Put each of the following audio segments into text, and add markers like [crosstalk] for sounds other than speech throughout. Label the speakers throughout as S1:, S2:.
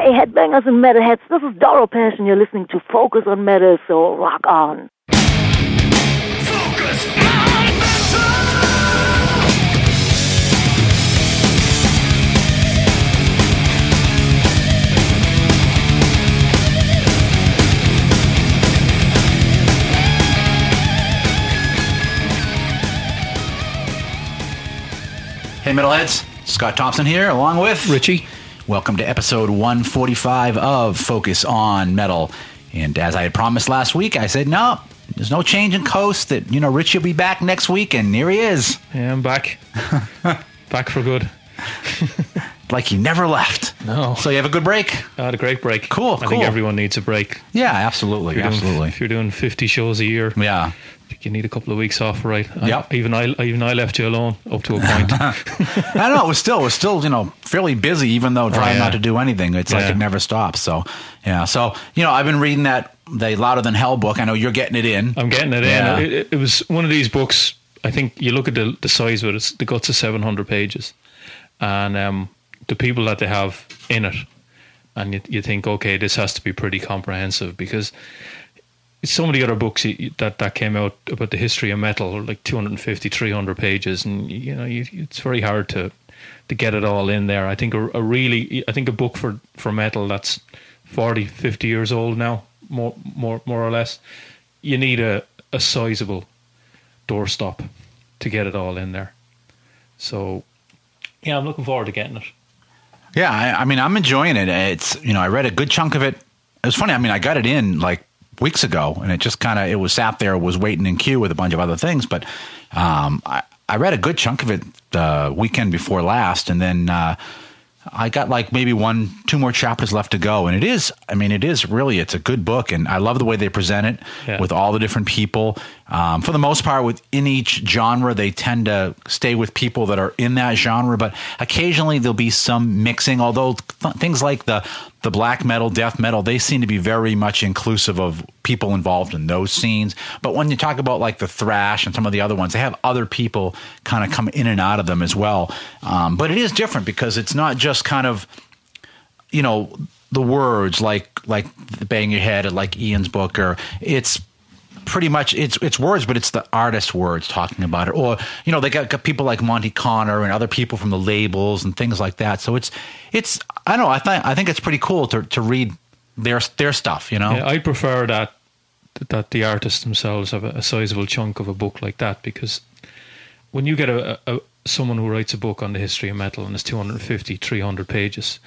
S1: Hey, headbangers and metalheads, this is Doro Pesch, and you're listening to Focus on Metal, so rock on.
S2: Focus on metal.
S3: Hey, Metalheads. Scott Thompson here, along with
S4: Richie.
S3: Welcome to episode 145 of Focus on Metal. And as I had promised last week, I said, no, there's no change in coast. That, you know, Richie will be back next week, and here he is.
S4: Yeah, I'm back. [laughs] back for good. [laughs]
S3: Like he never left.
S4: No.
S3: So you have a good break?
S4: I had a great break.
S3: Cool,
S4: I
S3: cool.
S4: think everyone needs a break.
S3: Yeah, absolutely.
S4: If
S3: absolutely.
S4: Doing, if you're doing 50 shows a year,
S3: yeah.
S4: You need a couple of weeks off, right? I-
S3: Yep.
S4: even I, even I left you alone up to a point. [laughs]
S3: I don't know. It was still, it was still, you know, fairly busy, even though trying
S4: yeah.
S3: not to do anything. It's like it never stops. So, yeah. So, you know, I've been reading that the Louder Than Hell book. I know you're getting it in.
S4: I'm getting it
S3: Yeah.
S4: in. It, it, it was one of these books. I think you look at the the size of it. It's the guts of 700 pages, and um, the people that they have in it, and you, you think, okay, this has to be pretty comprehensive because some of the other books that that came out about the history of metal are like 250, 300 pages, and you know it's very hard to to get it all in there. I think a, a really, I think a book for for metal that's 40, 50 years old now, more more more or less, you need a a sizable doorstop to get it all in there. So, yeah, I'm looking forward to getting it.
S3: Yeah, I, I mean, I'm enjoying it. It's you know, I read a good chunk of it. It was funny. I mean, I got it in like weeks ago, and it just kind of it was sat there, was waiting in queue with a bunch of other things. But um, I, I read a good chunk of it the weekend before last, and then uh, I got like maybe one, two more chapters left to go. And it is, I mean, it is really, it's a good book, and I love the way they present it
S4: Yeah.
S3: with all the different people. Um, for the most part, within each genre, they tend to stay with people that are in that genre, but occasionally there'll be some mixing. Although th- things like the the black metal, death metal, they seem to be very much inclusive of people involved in those scenes. But when you talk about like the thrash and some of the other ones, they have other people kind of come in and out of them as well. Um, but it is different because it's not just kind of you know the words like like bang your head like Ian's book or it's pretty much it's it's words but it's the artist's words talking about it. Or you know they got, got people like Monte Conner and other people from the labels and things like that. So it's it's I don't know I think I think it's pretty cool to to read their their stuff you know?
S4: Yeah, I prefer that that the artists themselves have a, a sizable chunk of a book like that because when you get a, a, a someone who writes a book on the history of metal and it's 250 300 pages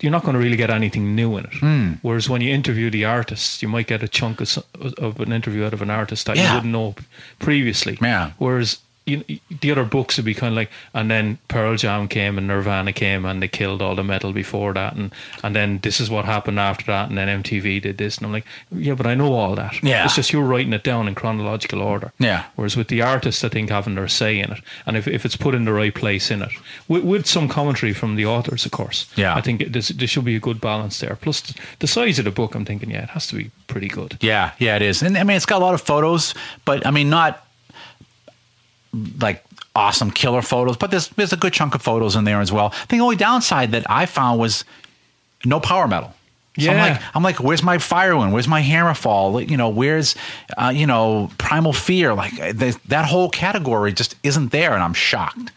S4: you're not going to really get anything new in it
S3: Hmm.
S4: whereas when you interview the artists you might get a chunk of, of an interview out of an artist that
S3: Yeah.
S4: you wouldn't know previously
S3: Yeah.
S4: whereas you, the other books would be kind of like, and then Pearl Jam came and Nirvana came and they killed all the metal before that, and and then this is what happened after that, and then MTV did this, and I'm like, yeah, but I know all that.
S3: Yeah.
S4: it's just you're writing it down in chronological order.
S3: Yeah.
S4: Whereas with the artists, I think having their say in it, and if, if it's put in the right place in it, with, with some commentary from the authors, of course.
S3: Yeah.
S4: I think it, there should be a good balance there. Plus the, the size of the book, I'm thinking, yeah, it has to be pretty good.
S3: Yeah, yeah, it is. And I mean, it's got a lot of photos, but I mean, not like awesome killer photos, but there's there's a good chunk of photos in there as well. The only downside that I found was no power metal. So I'm
S4: Yeah.
S3: like, I'm like, where's my Firewind? Where's my hammerfall? You know, where's, uh, you know, primal fear? Like th- that whole category just isn't there, and I'm shocked.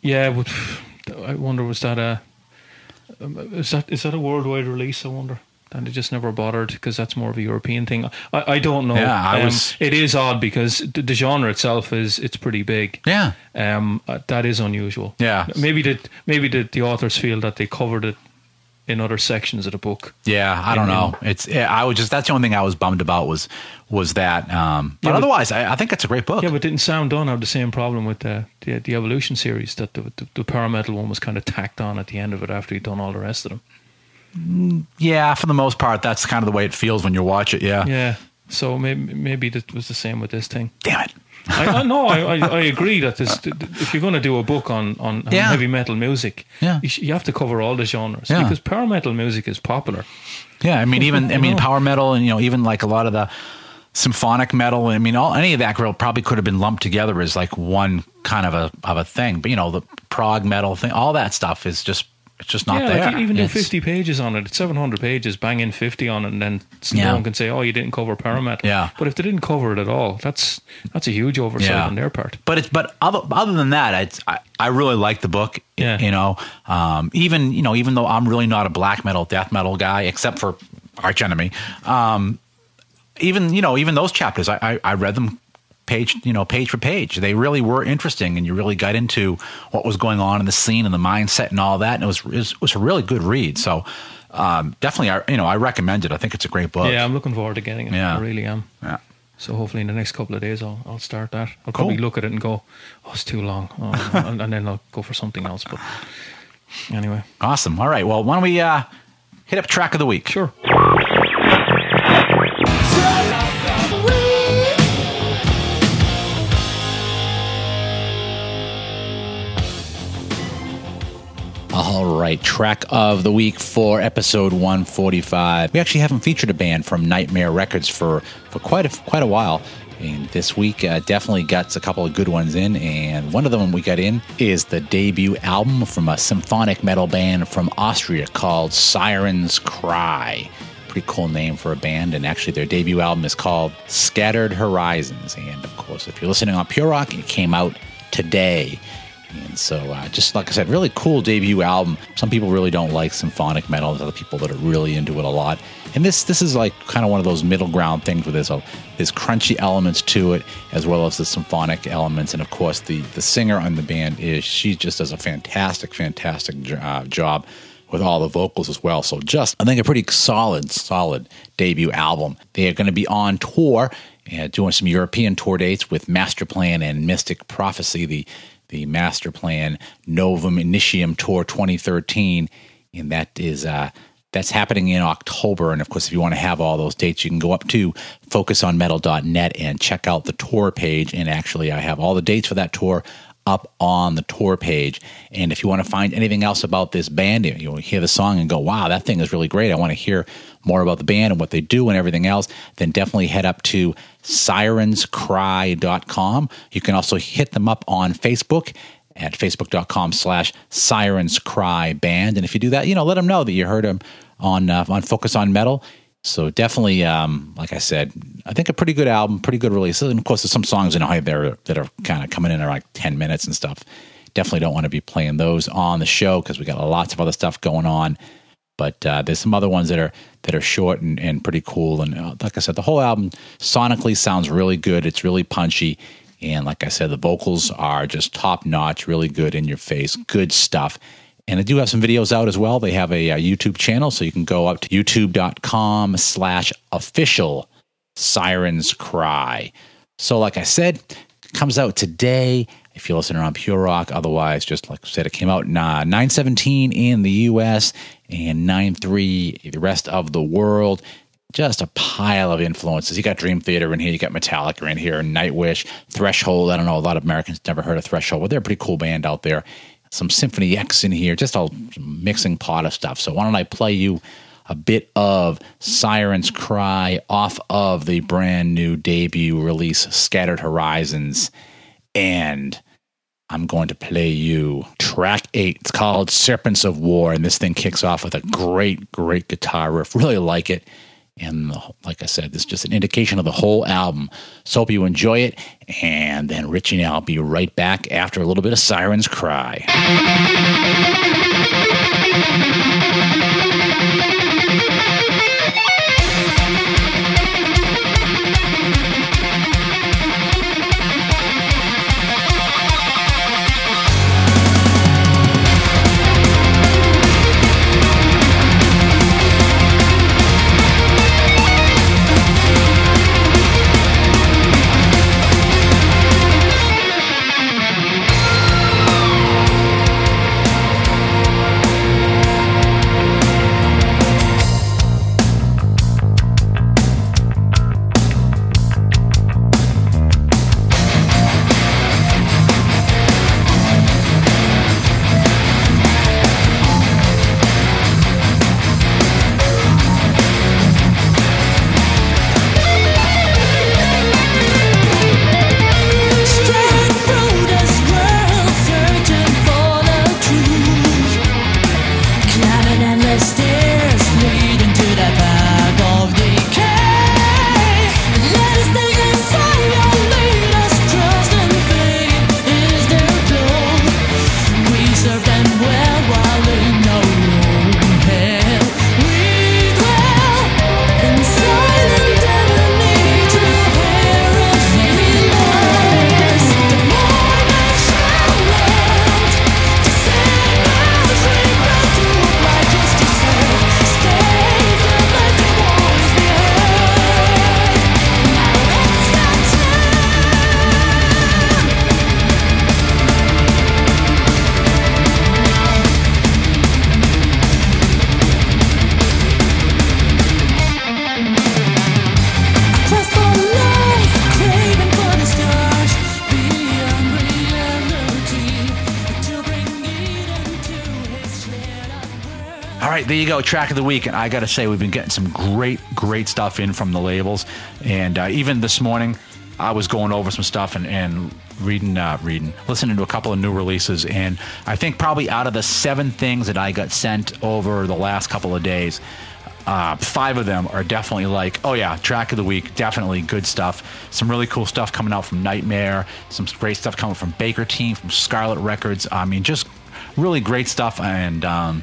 S4: Yeah, [sighs] I wonder was that a um, is that is that a worldwide release? I wonder. And they just never bothered because that's more of a European thing. I, I don't know.
S3: Yeah, I
S4: Um,
S3: was-
S4: It is odd because the, the genre itself is it's pretty big.
S3: Yeah.
S4: Um, uh, that is unusual.
S3: Yeah.
S4: Maybe that maybe the, the authors feel that they covered it in other sections of the book.
S3: Yeah, I don't
S4: In-
S3: know. It's yeah, I was just that's the only thing I was bummed about was was that. Um, but
S4: Yeah, but-
S3: otherwise, I, I think it's a great book.
S4: Yeah, but didn't Sam Dunn have the same problem with the the, the Evolution series that the, the the power one was kind of tacked on at the end of it after he'd done all the rest of them.
S3: Yeah, for the most part, that's kind of the way it feels when you watch it. Yeah.
S4: Yeah. So maybe maybe that was the same with this thing.
S3: Damn it.
S4: I, I no, I, I, [laughs] agree that this, if you're going to do a book on, on, on
S3: Yeah.
S4: heavy metal music,
S3: Yeah.
S4: you, sh- you have to cover all the genres
S3: Yeah.
S4: because power metal music is popular.
S3: Yeah, I mean, [laughs] even I mean, power metal, and you know, even like a lot of the symphonic metal. I mean, all any of that grill probably could have been lumped together as like one kind of a of a thing. But you know, the prog metal thing, all that stuff is just it's just not
S4: yeah,
S3: there.
S4: like even do
S3: It's-
S4: 50 pages on it. It's 700 pages. Bang in 50 on it, and then
S3: Yeah.
S4: no one can say, "Oh, you didn't cover parameter."
S3: Yeah.
S4: But if they didn't cover it at all, that's that's a huge oversight
S3: Yeah.
S4: on their part.
S3: But it's but other other than that, it's, I I really like the book.
S4: Yeah.
S3: You know, um, even you know even though I'm really not a black metal death metal guy, except for Arch Enemy. Um, even you know even those chapters, I, I I read them page you know page for page. They really were interesting, and you really got into what was going on in the scene and the mindset and all that. And it was it was, a really good read. So um, definitely, I you know I recommend it. I think it's a great book.
S4: Yeah, I'm looking forward to getting it.
S3: Yeah.
S4: I really am.
S3: Yeah.
S4: So hopefully in the next couple of days I'll I'll start that. I'll probably
S3: Cool.
S4: look at it and go, "Oh, it's too long," [laughs] oh, and, and then I'll go for something else. But anyway,
S3: Awesome. All right. Well, why don't we uh, hit up track of the week?
S4: sure.
S3: All right, track of the week for episode 145. We actually haven't featured a band from Nightmare Records for, for quite a quite a while. And this week uh, definitely got a couple of good ones in, and one of them we got in is the debut album from a symphonic metal band from Austria called Sirens Cry. Pretty cool name for a band, and actually their debut album is called Scattered Horizons. And of course, if you're listening on Pure Rock, it came out today. And so, uh, just like I said, really cool debut album. Some people really don't like symphonic metal. There's other people that are really into it a lot. And this this is like kind of one of those middle ground things where there's a there's crunchy elements to it as well as the symphonic elements. And of course, the the singer on the band is she just does a fantastic, fantastic uh, job with all the vocals as well. So just I think a pretty solid, solid debut album. They are going to be on tour and doing some European tour dates with Masterplan and Mystic Prophecy. The the Masterplan Novum Initium Tour 2013, and that is uh, that's happening in October. And of course, if you want to have all those dates, you can go up to focusonmetal.net and check out the tour page. And actually, I have all the dates for that tour up on the tour page. And if you want to find anything else about this band, you hear the song and go, wow, that thing is really great. I want to hear more about the band and what they do and everything else, then definitely head up to sirenscry.com. You can also hit them up on Facebook at facebook.com slash sirens cry band. And if you do that, you know, let them know that you heard them on, uh, on Focus on Metal. So definitely, um, like I said, I think a pretty good album, pretty good release. And of course, there's some songs in there that are kind of coming in at like 10 minutes and stuff. Definitely don't want to be playing those on the show because we got lots of other stuff going on. But uh, there's some other ones that are that are short and, and pretty cool. And uh, like I said, the whole album sonically sounds really good. It's really punchy. And like I said, the vocals are just top notch, really good in your face, good stuff. And I do have some videos out as well. They have a, a YouTube channel, so you can go up to youtube.com slash official sirens cry. So like I said, comes out today if you're listening on Pure Rock. Otherwise, just like I said, it came out uh, 917 in the US and 93 the rest of the world. Just a pile of influences. You got Dream Theater in here, you got Metallica in here, Nightwish, Threshold. I don't know, a lot of Americans never heard of Threshold, but they're a pretty cool band out there. Some Symphony X in here, just a mixing pot of stuff. So why don't I play you a bit of Sirens Cry off of the brand new debut release, Scattered Horizons. And I'm going to play you track eight. It's called Serpents of War. And this thing kicks off with a great, great guitar riff. Really like it. And the, like I said, this is just an indication of the whole album. So hope you enjoy it. And then Richie and I'll be right back after a little bit of Sirens Cry. There you go, track of the week. And I got to say, we've been getting some great, great stuff in from the labels. And uh, even this morning, I was going over some stuff and, and reading, uh, reading, listening to a couple of new releases. And I think probably out of the seven things that I got sent over the last couple of days, uh, five of them are definitely like, oh yeah, track of the week, definitely good stuff. Some really cool stuff coming out from Nightmare, some great stuff coming from Bakerteam, from Scarlet Records. I mean, just really great stuff. And um,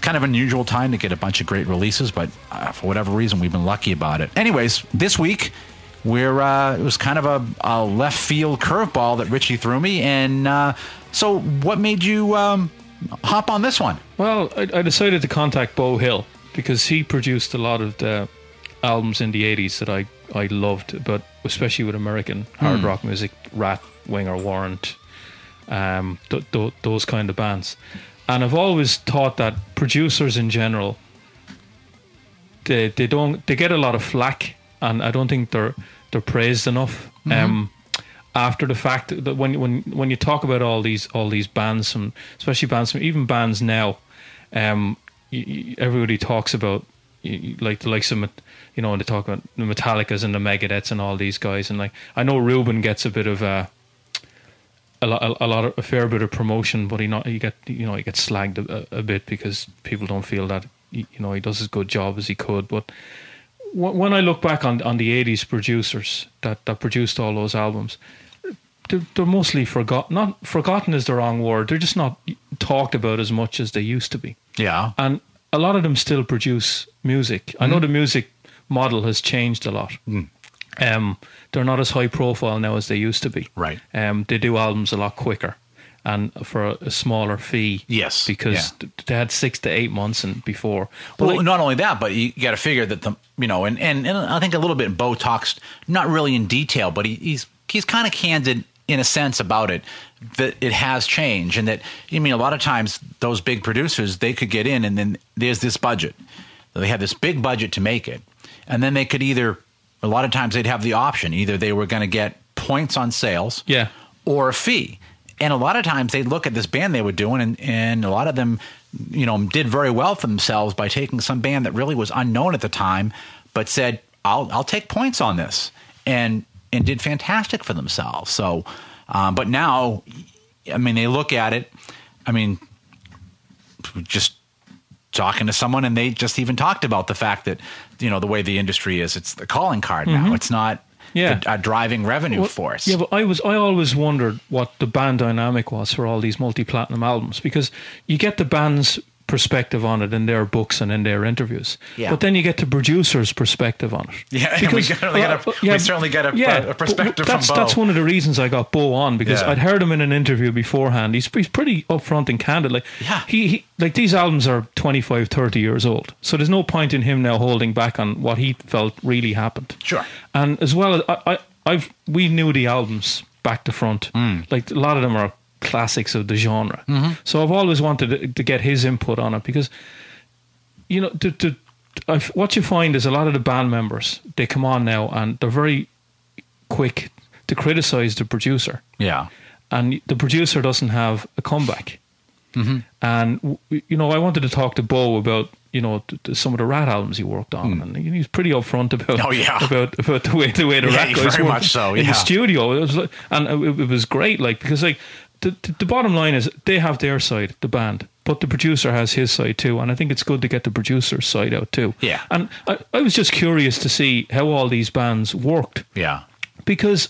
S3: kind of unusual time to get a bunch of great releases, but uh, for whatever reason, we've been lucky about it. Anyways, this week we're uh, it was kind of a, a left field curveball that Richie threw me, and uh, so what made you um, hop on this one?
S4: Well, I, I decided to contact Beau Hill because he produced a lot of the albums in the 80s that I, I loved, but especially with American hard rock music, Ratt, Winger, Warrant, um, th- th- those kind of bands. And I've always thought that producers in general, they, they don't they get a lot of flack, and I don't think they're they're praised enough. Um, after the fact that when when when you talk about all these all these bands from especially bands from even bands now, um, you, you- everybody talks about you- like the likes of you know when they talk about the Metallicas and the Megadeths and all these guys and like I know Rubin gets a bit of a a lot a, lot of a fair bit of promotion, but he not he get you know he gets slagged a, a bit because people don't feel that you know he does as good job as he could, but wh- when I look back on on the '80s producers that that produced all those albums, they're, they're mostly forgotten. Not forgotten is the wrong word. They're just not talked about as much as they used to be.
S3: Yeah,
S4: And a lot of them still produce music. I know the music model has changed a lot. Um, they're not as high profile now as they used to be.
S3: Right.
S4: Um, they do albums a lot quicker and for a, smaller fee.
S3: Yes,
S4: Because
S3: yeah.
S4: th- they had six to eight months and before. But
S3: Well,
S4: like-
S3: not only that, but you got to figure that the you know, and, and and I think a little bit Beau talks not really in detail, but he, he's he's kind of candid in a sense about it that it has changed, and that I mean a lot of times those big producers they could get in, and then there's this budget, they have this big budget to make it, and then they could either a lot of times they'd have the option either they were going to get points on sales,
S4: Yeah.
S3: or a fee. And a lot of times they'd look at this band they were doing, and, and a lot of them, you know, did very well for themselves by taking some band that really was unknown at the time, but said, "I'll I'll take points on this," and and did fantastic for themselves. So, um, but now, I mean, they look at it. I mean, just talking to someone, and they just even talked about the fact that you know the way the industry is, it's the calling card now. It's not.
S4: Mm-hmm. Yeah.
S3: the- a driving revenue
S4: Well,
S3: force.
S4: Yeah, but I was I always wondered what the band dynamic was for all these multi platinum albums because you get the band's perspective on it in their books and in their interviews.
S3: Yeah.
S4: But then you get the producer's perspective on it. [laughs]
S3: Yeah, and we got- we got a- uh, uh, we certainly get a- a
S4: but
S3: perspective from
S4: that's,
S3: Beau.
S4: That's one of the reasons I got Beau on because
S3: Yeah.
S4: I'd heard him in an interview beforehand. He's, he's pretty upfront and candid. Like,
S3: Yeah.
S4: he, he like these albums are 25, 30 years old. So there's no point in him now holding back on what he felt really happened.
S3: Sure.
S4: And as well as I, I I've we knew the albums back to front. Mm. Like a lot of them are classics of the genre. So I've always wanted to, to get his input on it because you know to, to what you find is a lot of the band members they come on now and they're very quick to criticize the producer
S3: yeah.
S4: and the producer doesn't have a comeback.
S3: Mm-hmm.
S4: And you know, I wanted to talk to Beau about you know some of the Ratt albums he worked on, and he was pretty upfront about.
S3: Oh, yeah.
S4: about about the way the way the
S3: Yeah,
S4: Ratt guys worked
S3: so,
S4: in the studio. It was like, and it, it was great, like because like the, the the bottom line is they have their side, the band. But the producer has his side too, and I think it's good to get the producer's side out too.
S3: Yeah.
S4: And I, I was just curious to see how all these bands worked
S3: Yeah.
S4: because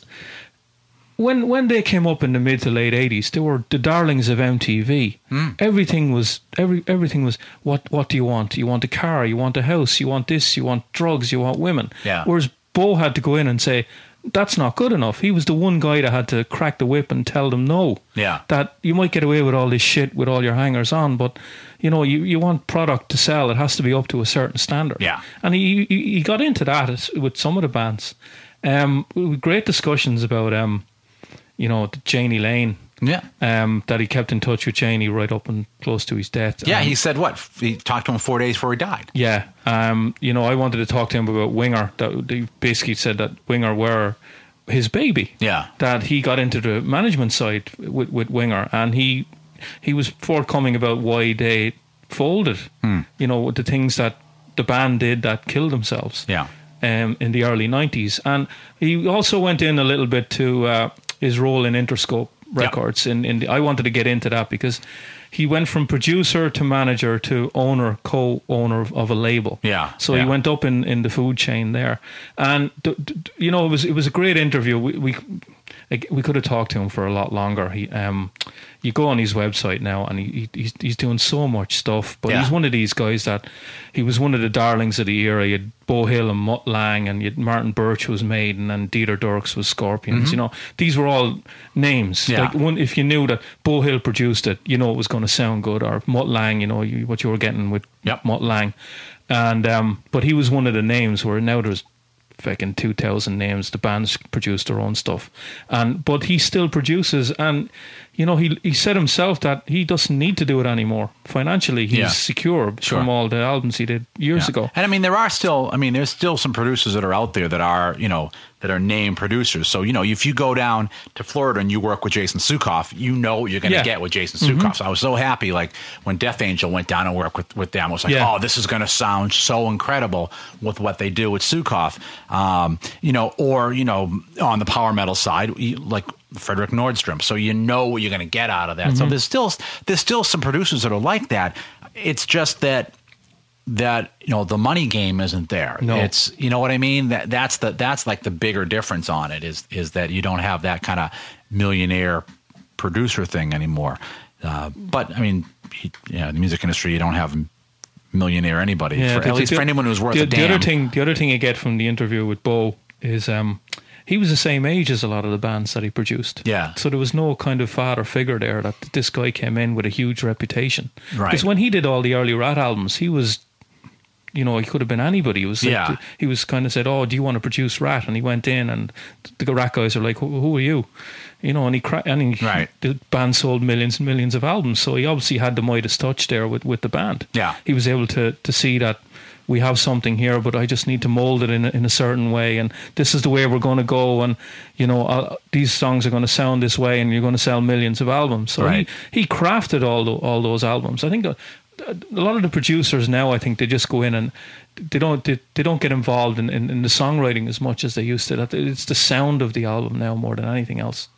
S4: when when they came up in the mid to late eighties, they were the darlings of MTV.
S3: Hmm.
S4: Everything was every everything was what what do you want? You want a car, you want a house, you want this, you want drugs, you want women.
S3: Yeah.
S4: Whereas Beau had to go in and say that's not good enough. He was the one guy that had to crack the whip and tell them no.
S3: Yeah.
S4: That you might get away with all this shit with all your hangers on, but you know, you, you want product to sell, it has to be up to a certain standard.
S3: Yeah.
S4: And he he, he got into that with some of the bands. Um, great discussions about um, you know, the Jani Lane.
S3: Yeah.
S4: Um, that he kept in touch with Jani right up and close to his death.
S3: Yeah.
S4: Um,
S3: He said what? He talked to him four days before he died.
S4: yeah. Um, you know, I wanted to talk to him about Winger. That they basically said that Winger were his baby.
S3: Yeah.
S4: That he got into the management side with, with Winger, and he he was forthcoming about why they folded. You know, the things that the band did that killed themselves.
S3: Yeah.
S4: Um, in the early '90s, and he also went in a little bit to uh, his role in Interscope Records. In, in the, I wanted to get into that because he went from producer to manager to owner, co-owner of, of a label.
S3: Yeah,
S4: So
S3: yeah.
S4: he went up in, in the food chain there, and you know it was it was a great interview. We we, we could have talked to him for a lot longer. He um, you go on his website now, and he, he he's he's doing so much stuff. But
S3: Yeah.
S4: he's one of these guys that he was one of the darlings of the era. You had Beau Hill and Mutt Lange, and you had Martin Birch was Maiden, and Dieter Dierks was Scorpions. You know these were all names.
S3: Mm-hmm. Yeah.
S4: Like one, if you knew that Beau Hill produced it, you know it was going to sound good. Or Mutt Lange, you know you, what you were getting with
S3: Yep.
S4: Mutt Lange, and um, but he was one of the names where now there's fucking two thousand names. The bands produce their own stuff, and but he still produces, and you know he he said himself that he doesn't need to do it anymore financially. He's
S3: Yeah.
S4: secure
S3: Sure.
S4: from all the albums he did years
S3: Yeah.
S4: ago.
S3: And I mean, there are still, I mean, there's still some producers that are out there that are, you know, that are name producers. So, you know, if you go down to Florida and you work with Jason Suecof, you know what you're going to
S4: Yeah.
S3: get with Jason Suecof. So I was so happy, like, when Death Angel went down and worked with, with them, I was like,
S4: Yeah.
S3: oh, this is going to sound so incredible with what they do with Suecof. Um, you know, or, you know, on the power metal side, like Fredrik Nordström. So you know what you're going to get out of that.
S4: Mm-hmm.
S3: So there's still, there's still some producers that are like that. It's just that that you know the money game isn't there.
S4: No.
S3: It's you know what I mean. That that's the that's like the bigger difference on it is is that you don't have that kind of millionaire producer thing anymore. Uh, but I mean, he, yeah, the music industry you don't have millionaire anybody. for,
S4: the-
S3: at least
S4: the-
S3: for anyone who's worth
S4: the,
S3: a damn.
S4: The other thing, the other thing you get from the interview with Beau is um, he was the same age as a lot of the bands that he produced.
S3: Yeah.
S4: So there was no kind of father figure there that this guy came in with a huge reputation.
S3: Right.
S4: Because when he did all the early Ratt albums, he was. You know, he could have been anybody. He was like,
S3: Yeah.
S4: he was kind of said, "Oh, do you want to produce Ratt?" And he went in, and the Ratt guys are like, "Who, who are you?" You know, and he cra- and he,
S3: Right.
S4: the band sold millions and millions of albums, so he obviously had the Midas touch there with, with the band.
S3: Yeah.
S4: he was able to to see that we have something here, but I just need to mold it in a, in a certain way, and this is the way we're going to go, and you know uh, these songs are going to sound this way, and you're going to sell millions of albums. So
S3: Right.
S4: he he crafted all the, all those albums. I think. A, a lot of the producers now, I think they just go in and they don't they, they don't get involved in, in, in the songwriting as much as they used to. That It's the sound of the album now more than anything else.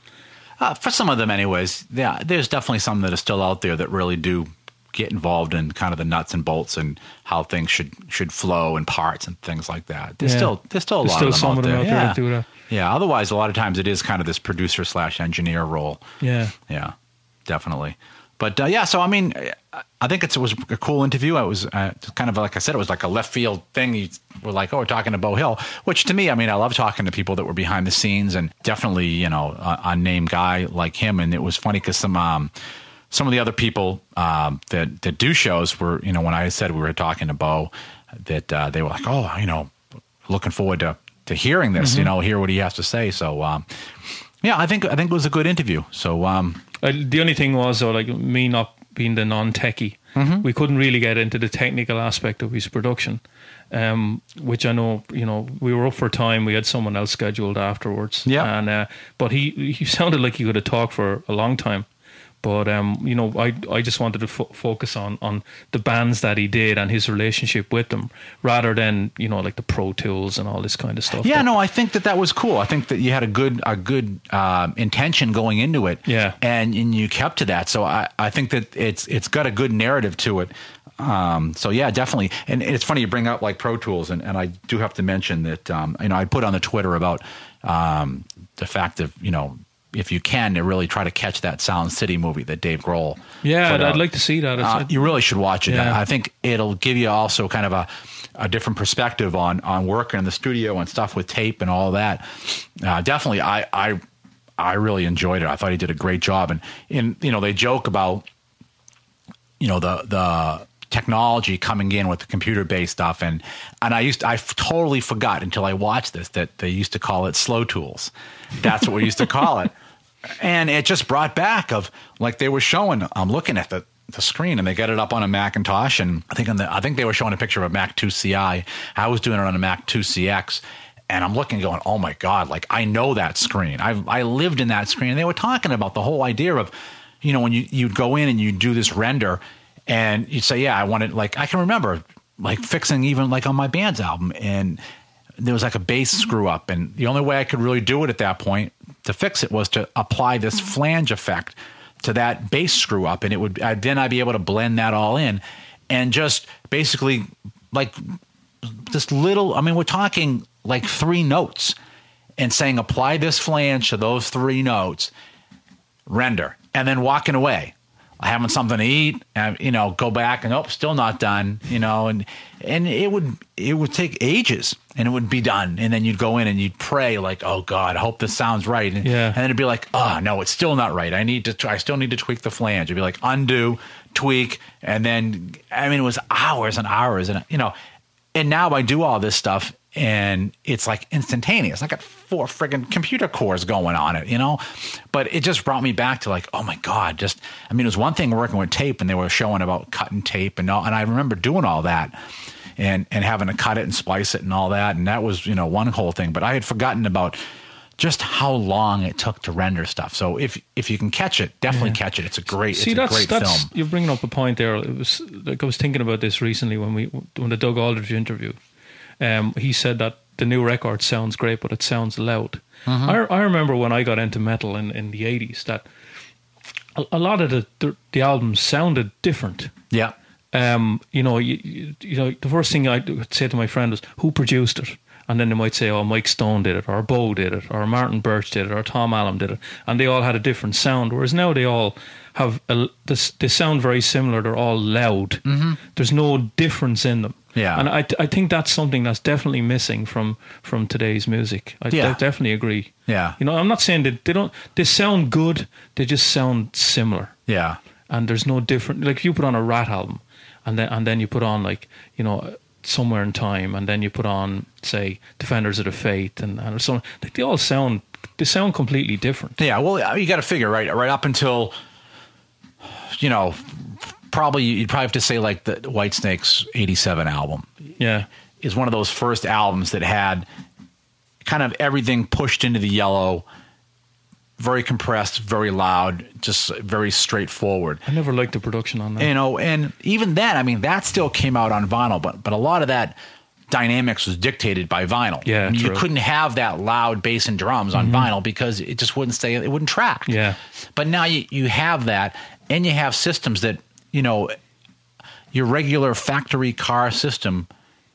S3: Uh, for some of them, anyways. Yeah, there's definitely some that are still out there that really do get involved in kind of the nuts and bolts and how things should should flow and parts and things like that. There's
S4: Yeah.
S3: still there's still a
S4: There's
S3: lot
S4: still
S3: of them
S4: some
S3: out
S4: of them
S3: there.
S4: out there
S3: yeah.
S4: that.
S3: Yeah. Otherwise, a lot of times it is kind of this producer slash engineer role.
S4: Yeah.
S3: Yeah, definitely. But uh, yeah, so I mean, I- think it's, it was a cool interview. It was uh, kind of like I said, it was like a left field thing. You were like, oh, we're talking to Beau Hill, which to me, I mean, I love talking to people that were behind the scenes and definitely, you know, a, a name guy like him. And it was funny because some um, some of the other people um, that that do shows were, you know, when I said we were talking to Beau, that uh, they were like, oh, you know, looking forward to to hearing this, you know, hear what he has to say. So. Um, yeah, I think I think it was a good interview. So um,
S4: Uh, the only thing was though, like me not being the non-techie,
S3: Mm-hmm.
S4: we couldn't really get into the technical aspect of his production, um, which I know, you know, we were up for time. We had someone else scheduled afterwards.
S3: Yeah.
S4: and uh, but he he [laughs] sounded like he could have talked for a long time. But um, you know, I I just wanted to fo- focus on on the bands that he did and his relationship with them, rather than you know like the Pro Tools and all this kind of stuff.
S3: Yeah,
S4: that-
S3: no, I think that that was cool. I think that you had a good a good um, intention going into it.
S4: Yeah.
S3: and and you kept to that. So I I think that it's it's got a good narrative to it. Um, so yeah, definitely. And it's funny you bring up like Pro Tools, and, and I do have to mention that um, you know I put on the Twitter about um, the fact of you know if you can to really try to catch that Sound City movie that Dave Grohl.
S4: yeah, I'd, like to see that.
S3: Uh, you really should watch it.
S4: Yeah.
S3: I think it'll give you also kind of a, a different perspective on on working in the studio and stuff with tape and all that. Uh, definitely, I I I really enjoyed it. I thought he did a great job. And in you know they joke about you know the the technology coming in with the computer based stuff and and I used I f- totally forgot until I watched this that they used to call it slow tools. That's what we used to call it. [laughs] And it just brought back of like they were showing I'm looking at the the screen and they got it up on a Macintosh and I think on the I think they were showing a picture of a Mac 2 CI. I was doing it on a Mac 2 CX and I'm looking going, "Oh my god, like I know that screen. I I lived in that screen." And they were talking about the whole idea of you know when you you'd go in and you do this render and you'd say, "Yeah, I wanted." Like I can remember like fixing even like on my band's album, and there was like a bass screw up, and the only way I could really do it at that point to fix it was to apply this mm-hmm. flange effect to that bass screw up, and it would I, then I'd be able to blend that all in, and just basically like this little. I mean, we're talking like three notes, and saying apply this flange to those three notes, render, and then walking away having something to eat, and, you know, go back and oh, still not done, you know, and and it would it would take ages, and it would be done, and then you'd go in and you'd pray like, oh God, I hope this sounds right, and,
S4: Yeah.
S3: and then it'd be like, oh no, it's still not right. I need to, I still need to tweak the flange. It'd be like undo, tweak, and then I mean, it was hours and hours, and you know, and now I do all this stuff and it's like instantaneous. I got four friggin' computer cores going on it, you know? But it just brought me back to like, oh my God, just, I mean, it was one thing working with tape and they were showing about cutting tape and all, and I remember doing all that and, and having to cut it and splice it and all that. And that was, you know, one whole thing, but I had forgotten about just how long it took to render stuff. So if, if you can catch it, definitely catch it. It's a great,
S4: See,
S3: it's a
S4: that's
S3: great
S4: that's
S3: film.
S4: you're bringing up a point there. It was like I was thinking about this recently when we when the Doug Aldrich interview. Um, he said that the new record sounds great, but it sounds loud.
S3: Mm-hmm.
S4: I, I remember when I got into metal in, in the '80s that a, a lot of the, the the albums sounded different.
S3: Yeah.
S4: Um, you know, you, you, you know, the first thing I would say to my friend was, "Who produced it?" And then they might say, "Oh, Mike Stone did it, or Beau did it, or Martin Birch did it, or Tom Allom did it," and they all had a different sound. Whereas now they all have a, this, they sound very similar. They're all loud. There's no difference in them.
S3: Yeah.
S4: and I, I think that's something that's definitely missing from from today's music. I
S3: Yeah.
S4: de- definitely agree.
S3: Yeah.
S4: you know, I'm not saying that they don't. They sound good. They just sound similar
S3: Yeah.
S4: and there's no different like if you put on a ratt album and then and then you put on like you know somewhere in time and then you put on say defenders of the faith and and so like they all sound they sound completely different
S3: Yeah, well, you got to figure right, right up until, you know, probably you'd probably have to say like the Whitesnake's '87 album
S4: yeah
S3: is one of those first albums that had kind of everything pushed into the yellow, very compressed, very loud, just very straightforward.
S4: i never liked the production on that
S3: You know, and even then, I mean, that still came out on vinyl, but but a lot of that dynamics was dictated by vinyl.
S4: Yeah,
S3: I mean, you couldn't have that loud bass and drums on mm-hmm. vinyl because it just wouldn't stay. It wouldn't track.
S4: Yeah.
S3: But now you you have that, and you have systems that you know your regular factory car system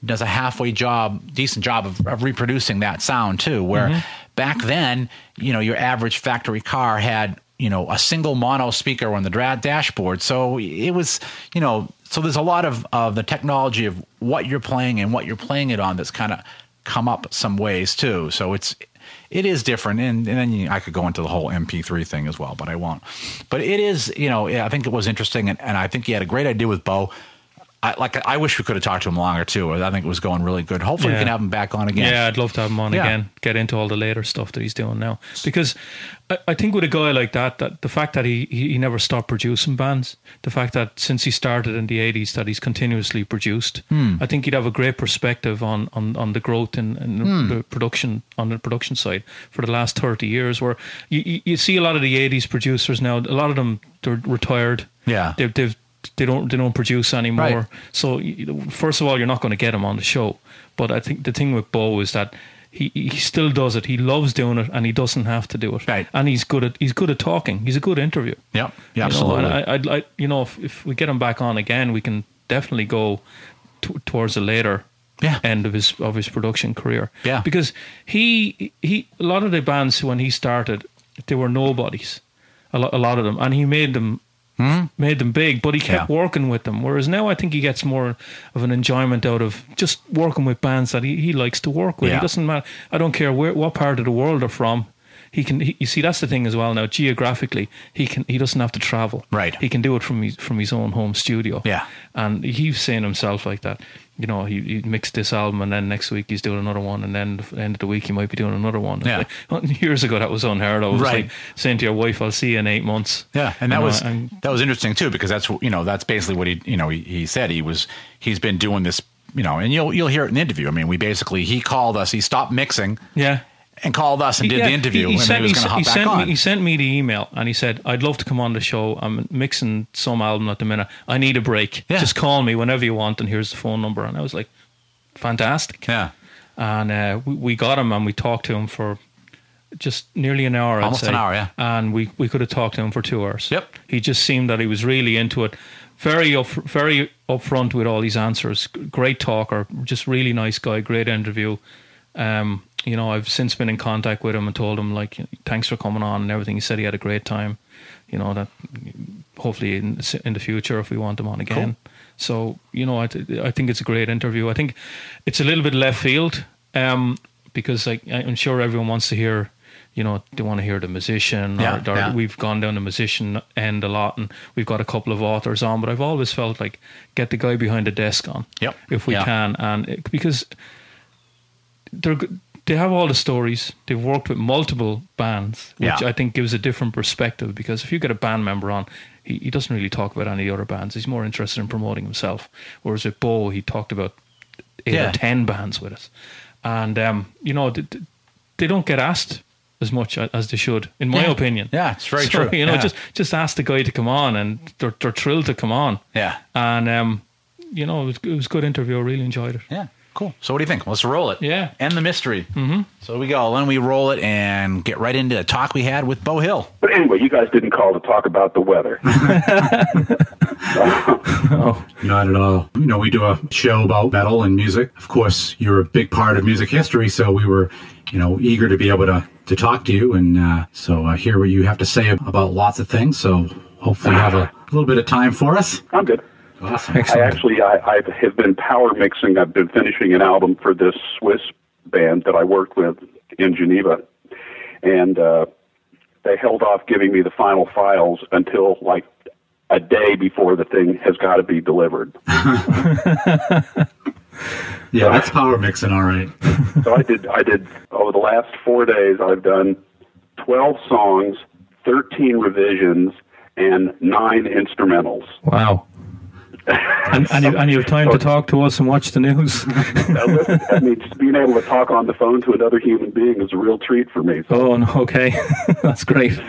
S3: does a halfway job, decent job of, of reproducing that sound too. Where
S4: Mm-hmm.
S3: back then, you know, your average factory car had you know a single mono speaker on the dra- dashboard, so it was you know so there's a lot of of the technology of what you're playing and what you're playing it on that's kind of come up some ways too. So it's it is different, and, and then you, I could go into the whole MP3 thing as well, but I won't. But it is, you know, I think it was interesting, and, and I think he had a great idea with Beau. I like. I wish we could have talked to him longer too. I think it was going really good. Hopefully, we can have him back on again.
S4: Yeah, I'd love to have him on
S3: Yeah.
S4: again. Get into all the later stuff that he's doing now. Because I, I think with a guy like that, that the fact that he, he, never stopped producing bands, the fact that since he started in the eighties that he's continuously produced,
S3: Hmm.
S4: I think he'd have a great perspective on on, on the growth in, in
S3: Hmm.
S4: the production on the production side for the last thirty years. Where you, you, you see a lot of the eighties producers now, a lot of them they're retired.
S3: Yeah.
S4: they've, they've they don't they don't produce anymore.
S3: Right.
S4: So first of all, you're not going to get him on the show. But I think the thing with Beau is that he he still does it. He loves doing it, and he doesn't have to do it.
S3: Right.
S4: And he's good at he's good at talking. He's a good interview. You
S3: Yeah,
S4: know,
S3: absolutely.
S4: and I, I'd like you know if, if we get him back on again, we can definitely go t- towards the later
S3: Yeah.
S4: end of his of his production career.
S3: Yeah.
S4: Because he he a lot of the bands when he started, they were nobodies. A lot, a lot of them, and he made them made them big, but he kept
S3: Hmm? Yeah.
S4: working with them. Whereas now, I think he gets more of an enjoyment out of just working with bands that he, he likes to work with.
S3: Yeah.
S4: He doesn't matter. I don't care where what part of the world they're from. He can. He, you see, that's the thing as well. Now, geographically, he can. He doesn't have to travel.
S3: Right.
S4: He can do it from his from his own home studio.
S3: Yeah.
S4: And he's saying himself like that. You know, he, he mixed this album, and then next week he's doing another one, and then the end of the week he might be doing another one.
S3: Yeah. [laughs]
S4: Like, years ago, that was unheard of. Was
S3: Right.
S4: like saying to your wife, "I'll see you in eight months."
S3: Yeah, and that
S4: know,
S3: was
S4: and-
S3: that was interesting too because that's you know that's basically what he you know he, he said he was he's been doing this you know and you'll you'll hear it in the interview. I mean, we basically he called us, he stopped mixing,
S4: yeah.
S5: And called us and did
S4: Yeah,
S5: the interview
S4: he, he
S5: and
S4: sent,
S5: he was
S4: he
S5: going to hop
S4: he
S5: back
S4: sent. Me, he sent me the email and he said, I'd love to come on the show. I'm mixing some album at the minute. I need a break.
S5: Yeah.
S4: Just call me whenever you want, and here's the phone number. And I was like, fantastic.
S5: yeah.
S4: And uh, we, we got him and we talked to him for just nearly an hour.
S5: Almost an hour, yeah.
S4: And we, we could have talked to him for two hours.
S5: Yep.
S4: He just seemed that he was really into it. Very up, very upfront with all these answers. Great talker, just really nice guy. Great interview. Um, you know, I've since been in contact with him and told him like, thanks for coming on and everything. He said he had a great time. You know that hopefully in in the future if we want him on again. So you know, I, I think it's a great interview. I think it's a little bit left field um, because like, I'm sure everyone wants to hear. You know, they want to hear the musician.
S5: Yeah,
S4: or, or
S5: yeah.
S4: We've gone down the musician end a lot, and we've got a couple of authors on. But I've always felt like get the guy behind the desk on,
S5: Yep.
S4: if we
S5: Yeah.
S4: can, and it, because they're they have all the stories. They've worked with multiple bands, which
S5: Yeah.
S4: I think gives a different perspective. Because if you get a band member on, he, he doesn't really talk about any other bands. He's more interested in promoting himself. Whereas with Beau, he talked about eight
S5: Yeah.
S4: or ten bands with us, and um, you know they, they don't get asked as much as they should, in my
S5: Yeah.
S4: opinion.
S5: Yeah, it's very [laughs]
S4: So,
S5: true.
S4: You know, just just ask the guy to come on, and they're they're thrilled to come on.
S5: Yeah.
S4: and um, you know, it was, it was a good interview. I really enjoyed it.
S5: Yeah. Cool. So what do you think? Let's roll it.
S4: Yeah.
S5: End the mystery. Mm-hmm. So we go. Then we roll it and get right into the talk we had with Beau Hill.
S2: But anyway, you guys didn't call to talk about the weather. [laughs] [laughs]
S3: Not at all. You know, we do a show about metal and music. Of course, you're a big part of music history, so we were, you know, eager to be able to, to talk to you and uh, so uh, hear what you have to say about lots of things. So hopefully you have a little bit of time for us.
S2: I'm good.
S3: Awesome.
S2: I actually I, I have been power mixing. I've been finishing an album for this Swiss band that I worked with in Geneva, and uh, they held off giving me the final files until like a day before the thing has got to be delivered. [laughs]
S3: Yeah, that's power mixing, all right. [laughs]
S2: So I did. I did over the last four days. I've done twelve songs, thirteen revisions, and nine instrumentals.
S4: Wow. [laughs] and, and, you, and you have time to talk to us and watch the news. [laughs]
S2: Listen, I mean, just being able to talk on the phone to another human being is a real treat for me. So
S4: oh, no, okay. [laughs] That's great.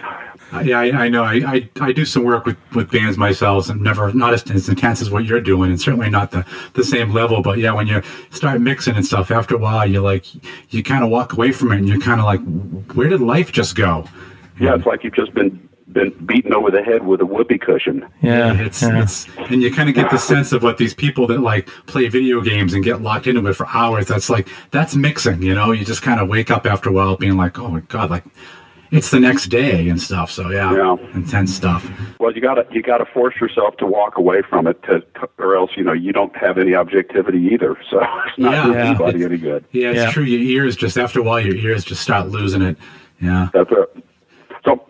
S3: Yeah, I, I know. I, I, I do some work with, with bands myself, and never not as, as intense as what you're doing, and certainly not the, the same level. But yeah, when you start mixing and stuff, after a while, you like you kind of walk away from it, and you're kind of like, where did life just go?
S2: yeah, it's like you've just been been beaten over the head with a whoopee cushion.
S4: Yeah.
S3: it's
S4: yeah.
S3: it's and you kind of get the sense of what these people that like play video games and get locked into it for hours. That's like that's mixing, you know. You just kind of wake up after a while, being like, oh my god, like it's the next day and stuff. So yeah,
S2: Yeah.
S3: intense stuff.
S2: Well, you gotta you gotta force yourself to walk away from it, to, or else you know you don't have any objectivity either. So [laughs] it's not
S3: Yeah.
S2: doing
S4: Yeah.
S2: anybody any good.
S3: Yeah, it's
S4: Yeah.
S3: true. Your ears just after a while, your ears just start losing it. Yeah.
S2: That's it. So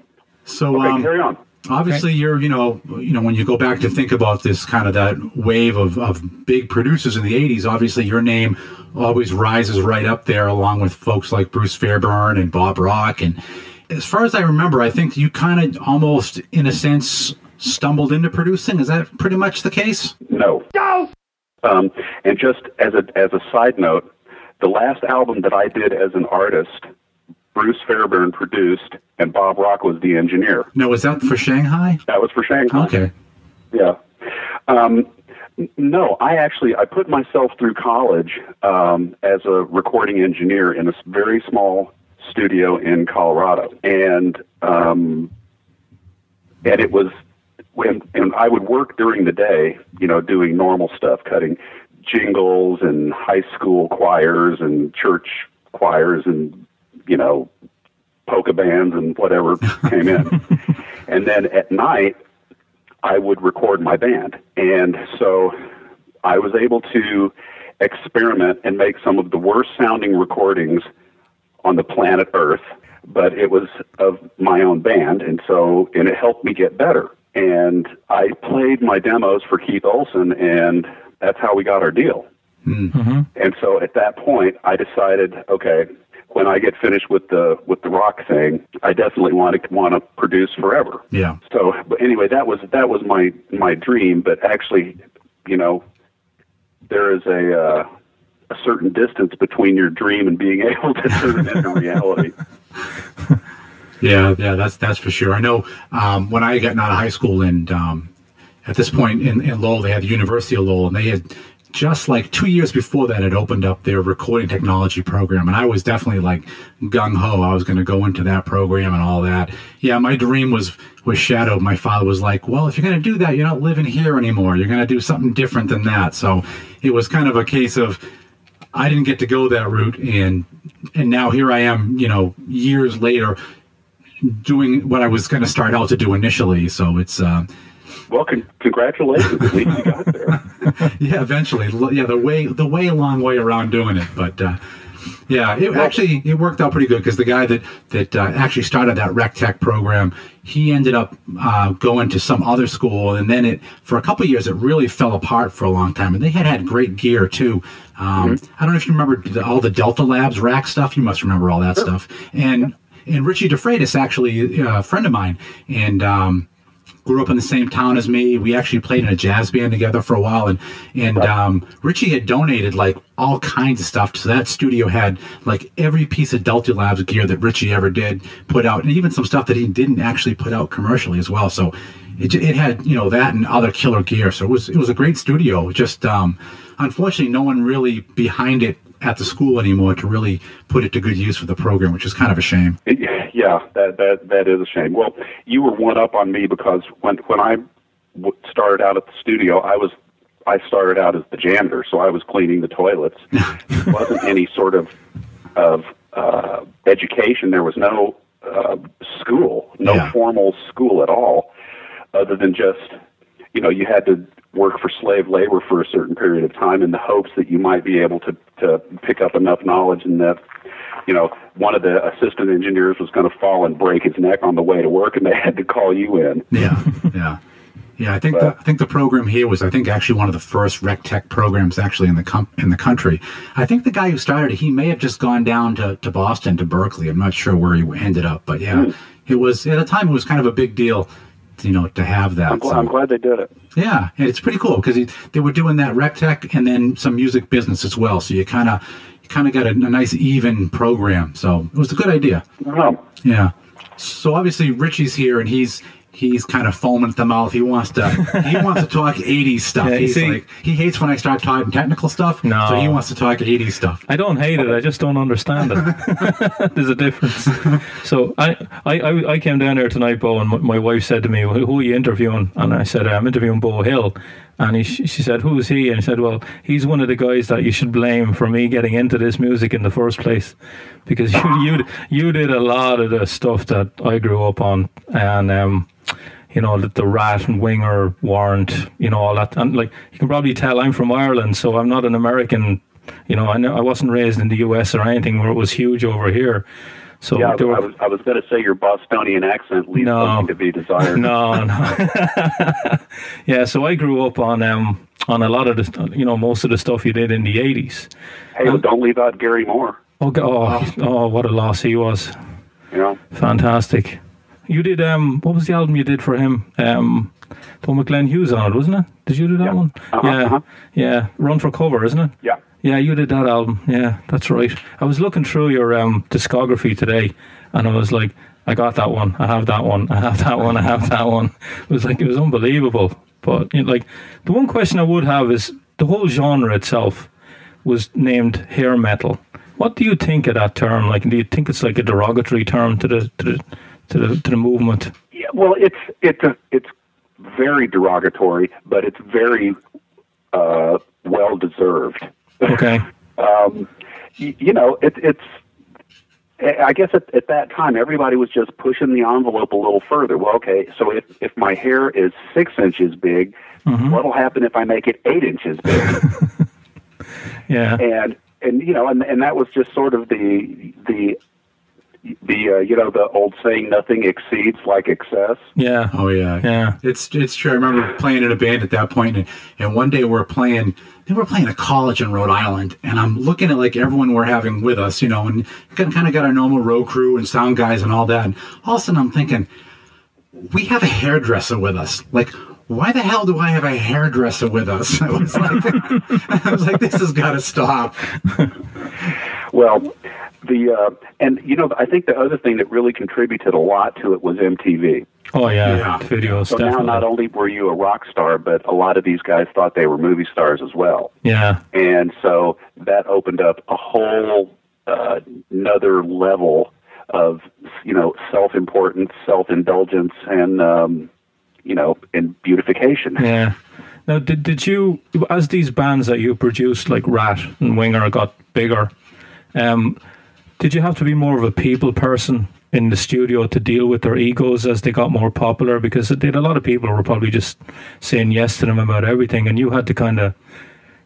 S3: So
S2: okay,
S3: um,
S2: carry on.
S3: obviously you're you know you know when you go back to think about this kind of that wave of, of big producers in the 80s obviously your name always rises right up there along with folks like bruce fairbairn and bob rock and as far as i remember i think you kind of almost in a sense stumbled into producing is that pretty much the case
S2: No. No. Um, and just as a as a side note, the last album that I did as an artist, Bruce Fairbairn produced, and Bob Rock was the engineer.
S3: no was that for shanghai
S2: That was for Shanghai.
S3: okay
S2: Yeah. Um, no, I actually I put myself through college um, as a recording engineer in a very small studio in Colorado, and um, and it was when and I would work during the day, you know, doing normal stuff, cutting jingles and high school choirs and church choirs and you know polka bands and whatever [laughs] came in, and then at night I would record my band. And so I was able to experiment and make some of the worst sounding recordings on the planet Earth, but it was of my own band. And so, and it helped me get better. And I played my demos for Keith Olson, and that's how we got our deal. Hmm. Mm-hmm. And so at that point, I decided, okay, when I get finished with the with the rock thing, I definitely want to want to produce forever.
S3: yeah
S2: So, but anyway, that was that was my my dream. But actually, you know, there is a uh, a certain distance between your dream and being [laughs] able to turn it into reality. [laughs]
S3: Yeah, yeah, that's that's for sure. I know um, when I got out of high school, and um, at this point in, in Lowell, they had the University of Lowell, and they had just like two years before that, it opened up their recording technology program, and I was definitely like gung ho. I was going to go into that program and all that. Yeah, my dream was was shadowed. My father was like, "Well, if you're going to do that, you're not living here anymore. You're going to do something different than that." So it was kind of a case of I didn't get to go that route, and and now here I am, you know, years later, doing what I was going to start out to do initially. So it's. Uh,
S2: well, con- congratulations! At least you got there. [laughs] [laughs]
S3: yeah, eventually. Yeah, the way the way long way around doing it, but uh, yeah, it actually it worked out pretty good because the guy that that uh, actually started that Rec Tech program, he ended up uh, going to some other school, and then it for a couple years it really fell apart for a long time. And they had had great gear too. Um, mm-hmm. I don't know if you remember the, all the Delta Labs rack stuff. You must remember all that sure. stuff. And and Richie DeFreitas actually uh, a friend of mine, and um, grew up in the same town as me. We actually played in a jazz band together for a while, and and um, Richie had donated like all kinds of stuff. So that studio had like every piece of Delta Labs gear that Richie ever did put out, and even some stuff that he didn't actually put out commercially as well. So it, it had you know that and other killer gear. So it was it was a great studio. Just um, unfortunately, no one really behind it at the school anymore to really put it to good use for the program, which is kind of a shame.
S2: Yeah, that that that is a shame. Well, you were one up on me because when when I started out at the studio, I was I started out as the janitor, so I was cleaning the toilets. [laughs] there wasn't any sort of of uh, education. There was no uh, school, no yeah. formal school at all, other than just you know you had to work for slave labor for a certain period of time in the hopes that you might be able to to pick up enough knowledge and that you know one of the assistant engineers was going to fall and break his neck on the way to work and they had to call you in
S3: yeah yeah yeah, I think but, the, I think the program here was I think actually one of the first rec tech programs actually in the com- in the country. I think the guy who started it, he may have just gone down to, to Boston to Berklee. I'm not sure where he ended up, but yeah, mm. it was at the time it was kind of a big deal you know, to have that.
S2: I'm, glad, so, I'm glad they did it.
S3: Yeah, it's pretty cool because they were doing that rec tech and then some music business as well. So you kind of you kind of got a, a, nice even program. So it was a good idea.
S2: Wow.
S3: Yeah. So obviously Richie's here and he's he's kind of foaming at the mouth. He wants to he [laughs] wants to talk 80s stuff. Yeah, he's see, like he hates when I start talking technical stuff. No. So he wants to talk 80s stuff.
S4: I don't hate it. I just don't understand it. [laughs] There's a difference. So I, I I came down here tonight, Beau, and my wife said to me, "Who are you interviewing?" And I said, "I'm interviewing Beau Hill." And he, she said, "Who's he?" And he said, "Well, he's one of the guys that you should blame for me getting into this music in the first place, because you you you did a lot of the stuff that I grew up on, and um, you know, the, the ratt and winger warrant, you know, all that. And like, you can probably tell I'm from Ireland, so I'm not an American. You know, I, I wasn't raised in the US or anything where it was huge over here. So
S2: yeah, I was I was going to say your Bostonian accent leaves no, something to be desired. [laughs]
S4: No, no. [laughs] yeah, so I grew up on um on a lot of the you know most of the stuff you did in the eighties.
S2: Hey, well, don't leave out Gary Moore.
S4: Oh, oh, oh, what a loss he was.
S2: Yeah,
S4: fantastic. You did um what was the album you did for him? Um Tom McGlenn Hughes on it, wasn't it? Did you do that
S2: yeah.
S4: one?
S2: Uh-huh,
S4: yeah.
S2: Uh-huh.
S4: Yeah. Run for cover, isn't it?
S2: Yeah.
S4: Yeah, you did that album. Yeah, that's right. I was looking through your um discography today and I was like, I got that one, I have that one, I have that one, I have that one. It was like it was unbelievable. But you know, like the one question I would have is the whole genre itself was named hair metal. What do you think of that term? Like, do you think it's like a derogatory term to the to the to the to the movement?
S2: Yeah, well, it's it's a, it's very derogatory, but it's very uh, well deserved.
S4: Okay. [laughs]
S2: um, you, you know, it, it's. I guess at, at that time, everybody was just pushing the envelope a little further. Well, okay, so if if my hair is six inches big, mm-hmm. what'll happen if I make it eight inches big? [laughs]
S4: yeah.
S2: And and you know, and and that was just sort of the the the uh, you know the old saying nothing exceeds like excess
S4: yeah
S3: oh yeah
S4: yeah
S3: it's it's true i remember playing in a band at that point and, and one day we're playing they were playing a college in rhode island and i'm looking at like everyone we're having with us you know and kind of got our normal row crew and sound guys and all that and all of a sudden i'm thinking we have a hairdresser with us like
S6: why the hell do I have a hairdresser with us? [laughs] I was like, [laughs] I was like, this has got to stop.
S2: Well, the uh, and you know I think the other thing that really contributed a lot to it was MTV.
S4: Oh yeah,
S6: Yeah.
S4: videos
S2: So
S4: definitely.
S2: now not only were you a rock star, but a lot of these guys thought they were movie stars as well.
S4: yeah,
S2: and so that opened up a whole uh, another level of you know self-importance, self-indulgence, and um, you know, and beautification.
S4: yeah. Now, did did you, as these bands that you produced, like Ratt and Winger, got bigger? Um, did you have to be more of a people person in the studio to deal with their egos as they got more popular? Because it did a lot of people were probably just saying yes to them about everything, and you had to kind of,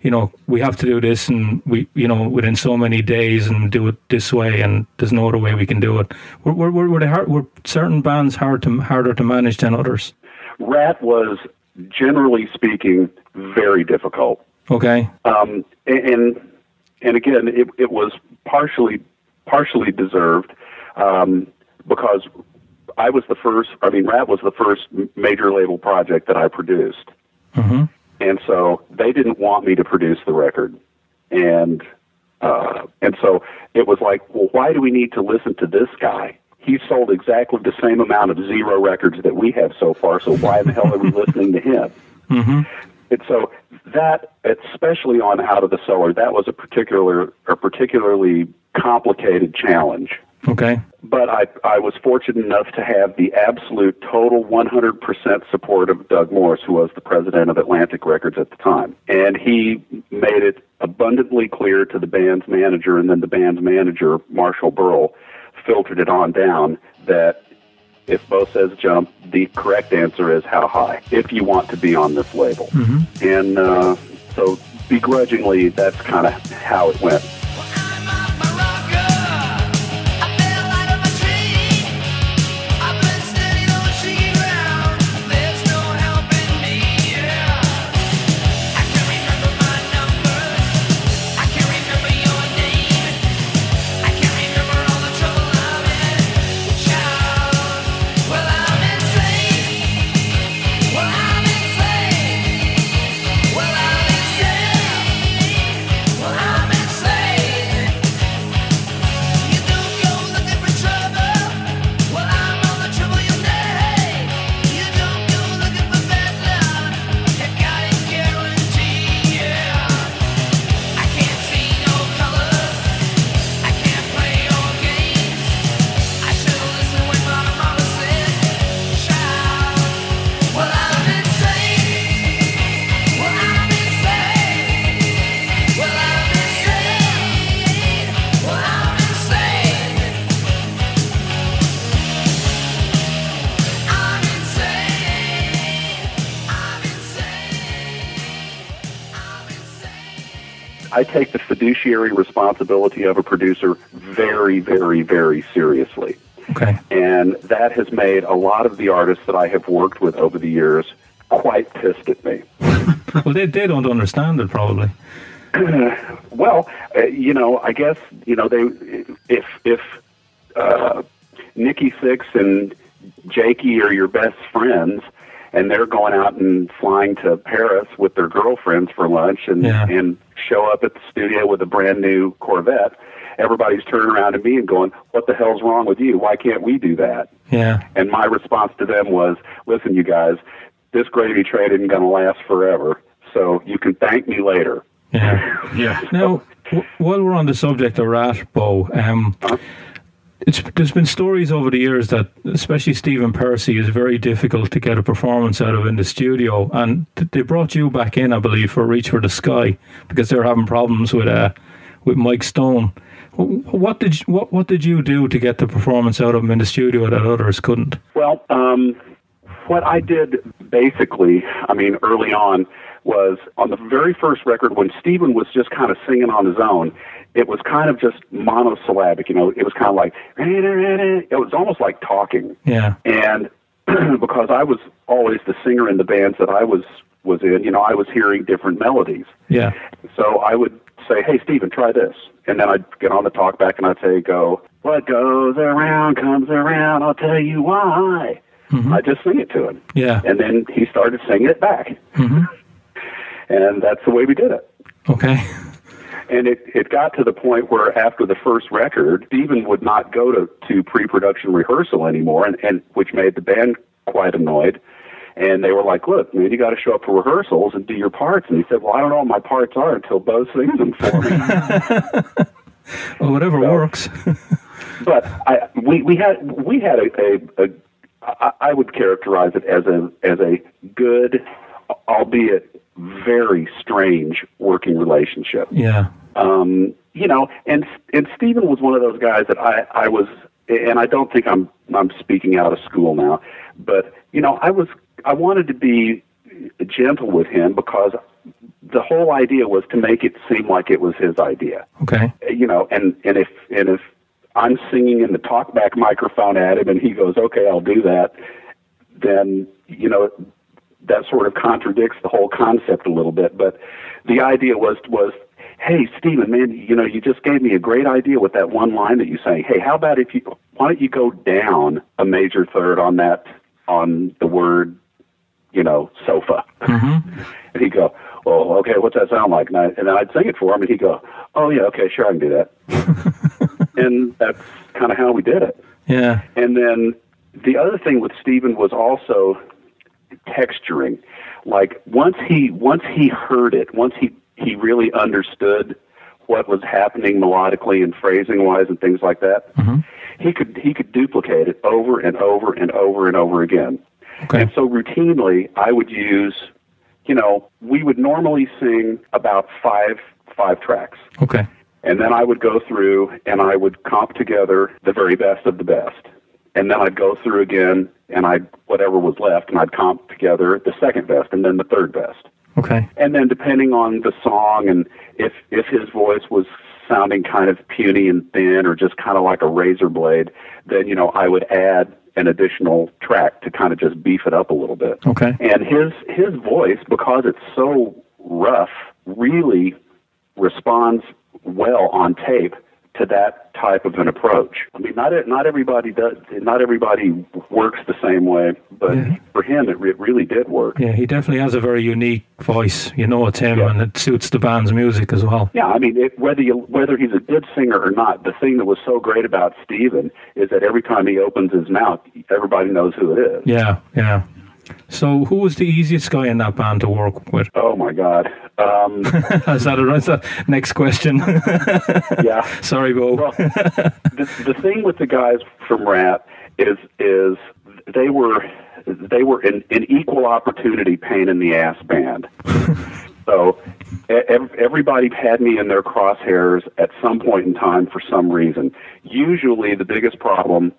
S4: you know, we have to do this, and we, you know, within so many days, and do it this way, and there's no other way we can do it. Were were, were, were, they hard, were certain bands hard to harder to manage than others?
S2: Ratt was, generally speaking, very difficult.
S4: Okay.
S2: um, and and again, it, it was partially partially deserved um, because I was the first. I mean, Ratt was the first major label project that I produced,
S4: Mhm.
S2: and so they didn't want me to produce the record, and uh, and so it was like, well, why do we need to listen to this guy? He sold exactly the same amount of zero records that we have so far. So why in the hell are we [laughs] listening to him? And so that, especially on Out of the Cellar, that was a particular, a particularly complicated challenge.
S4: Okay.
S2: But I, I was fortunate enough to have the absolute total 100% support of Doug Morris, who was the president of Atlantic Records at the time. And he made it abundantly clear to the band's manager, and then the band's manager, Marshall Berle, filtered it on down that if Bo says jump, the correct answer is how high, if you want to be on this label. And uh, so begrudgingly, that's kind of how it went.
S7: I
S2: take the fiduciary responsibility of a producer very, very, very seriously.
S4: Okay.
S2: And that has made a lot of the artists that I have worked with over the years quite pissed at me. [laughs]
S4: Well, they they don't understand it probably. [clears throat]
S2: Well, uh, you know, I guess you know they if if uh, Nikki Sixx and Jakey are your best friends, and they're going out and flying to Paris with their girlfriends for lunch, and
S4: Yeah.
S2: and show up at the studio with a brand new Corvette. Everybody's turning around to me and going, "What the hell's wrong with you? Why can't we do that?"
S4: Yeah.
S2: And my response to them was, "Listen, you guys, this gravy train isn't going to last forever, so you can thank me later."
S4: Yeah. [laughs]
S6: Yeah.
S4: Now, w- while we're on the subject of Ratt, Beau, um, it's, there's been stories over the years that, especially Stephen Pearcy, is very difficult to get a performance out of in the studio. And th- they brought you back in, I believe, for Reach for the Sky because they were having problems with uh, with Mike Stone. What did you, what what did you do to get the performance out of him in the studio that others couldn't?
S2: Well, um, what I did basically, I mean, early on, was on the very first record when Stephen was just kind of singing on his own. It was kind of just monosyllabic, you know. It was kind of like it was almost like talking.
S4: Yeah.
S2: And [clears throat] because I was always the singer in the bands that I was was in, you know, I was hearing different melodies.
S4: Yeah.
S2: So I would say, "Hey, Stephen, try this," and then I'd get on the talk back and I'd say, "Go, what goes around comes around. I'll tell you why." I just sing it to him.
S6: Yeah.
S2: And then he started singing it back. Mm-hmm. And that's the way we did it.
S6: Okay.
S2: And it, it got to the point where after the first record, Stephen would not go to, to pre-production rehearsal anymore, and, and which made the band quite annoyed. And they were like, "Look, man, you got to show up for rehearsals and do your parts." And he said, "Well, I don't know what my parts are until Beau sings them for me." [laughs]
S6: Well, whatever works. [laughs]
S2: but I, we we had we had a, a, a I, I would characterize it as a as a good, albeit very strange working relationship.
S6: yeah.
S2: Um, you know, and and Stephen was one of those guys that I I was, and I don't think I'm I'm speaking out of school now, but you know, I was I wanted to be gentle with him because the whole idea was to make it seem like it was his idea,
S6: Okay.
S2: you know, and and if and if I'm singing in the talkback microphone at him and he goes, okay, I'll do that, then you know that sort of contradicts the whole concept a little bit. But the idea was was, hey, Stephen, man, you know, you just gave me a great idea with that one line that you sang. Hey, how about if you why don't you go down a major third on that on the word, you know, sofa? Mm-hmm. And he'd go, well, okay, what's that sound like? And, I, and I'd sing it for him, and he'd go, oh yeah, okay, sure, I can do that. [laughs] and that's kind of how we did it.
S6: Yeah.
S2: And then the other thing with Stephen was also texturing. Like once he once he heard it, once he he really understood what was happening melodically and phrasing wise and things like that, mm-hmm. he could he could duplicate it over and over and over and over again.
S6: Okay.
S2: And so routinely, I would use, you know, we would normally sing about five five tracks.
S6: Okay.
S2: And then I would go through and I would comp together the very best of the best. And then I'd go through again and I'd, whatever was left, and I'd comp together the second best and then the third best.
S6: Okay.
S2: And then depending on the song and if, if his voice was sounding kind of puny and thin or just kind of like a razor blade, then, you know, I would add an additional track to kind of just beef it up a little bit.
S6: Okay.
S2: And his his voice, because it's so rough, really responds well on tape to that type of an approach. I mean, not not everybody does. Not everybody works the same way, but
S6: Yeah.
S2: for him, it, it really did work.
S6: Yeah, he definitely has a very unique voice. You know it's him,
S2: Yeah.
S6: and it suits the band's music as well.
S2: Yeah, I mean, it, whether you whether he's a good singer or not, the thing that was so great about Stephen is that every time he opens his mouth, everybody knows who it is.
S6: Yeah, yeah. So, who was the easiest guy in that band to work with?
S2: Oh my God. Um, [laughs]
S6: Is that a, is that next question? [laughs]
S2: yeah.
S6: Sorry, Beau.
S2: Well, the, the thing with the guys from Ratt is is they were they were an, an equal opportunity pain in the ass band. [laughs] so ev- everybody had me in their crosshairs at some point in time for some reason. Usually, the biggest problem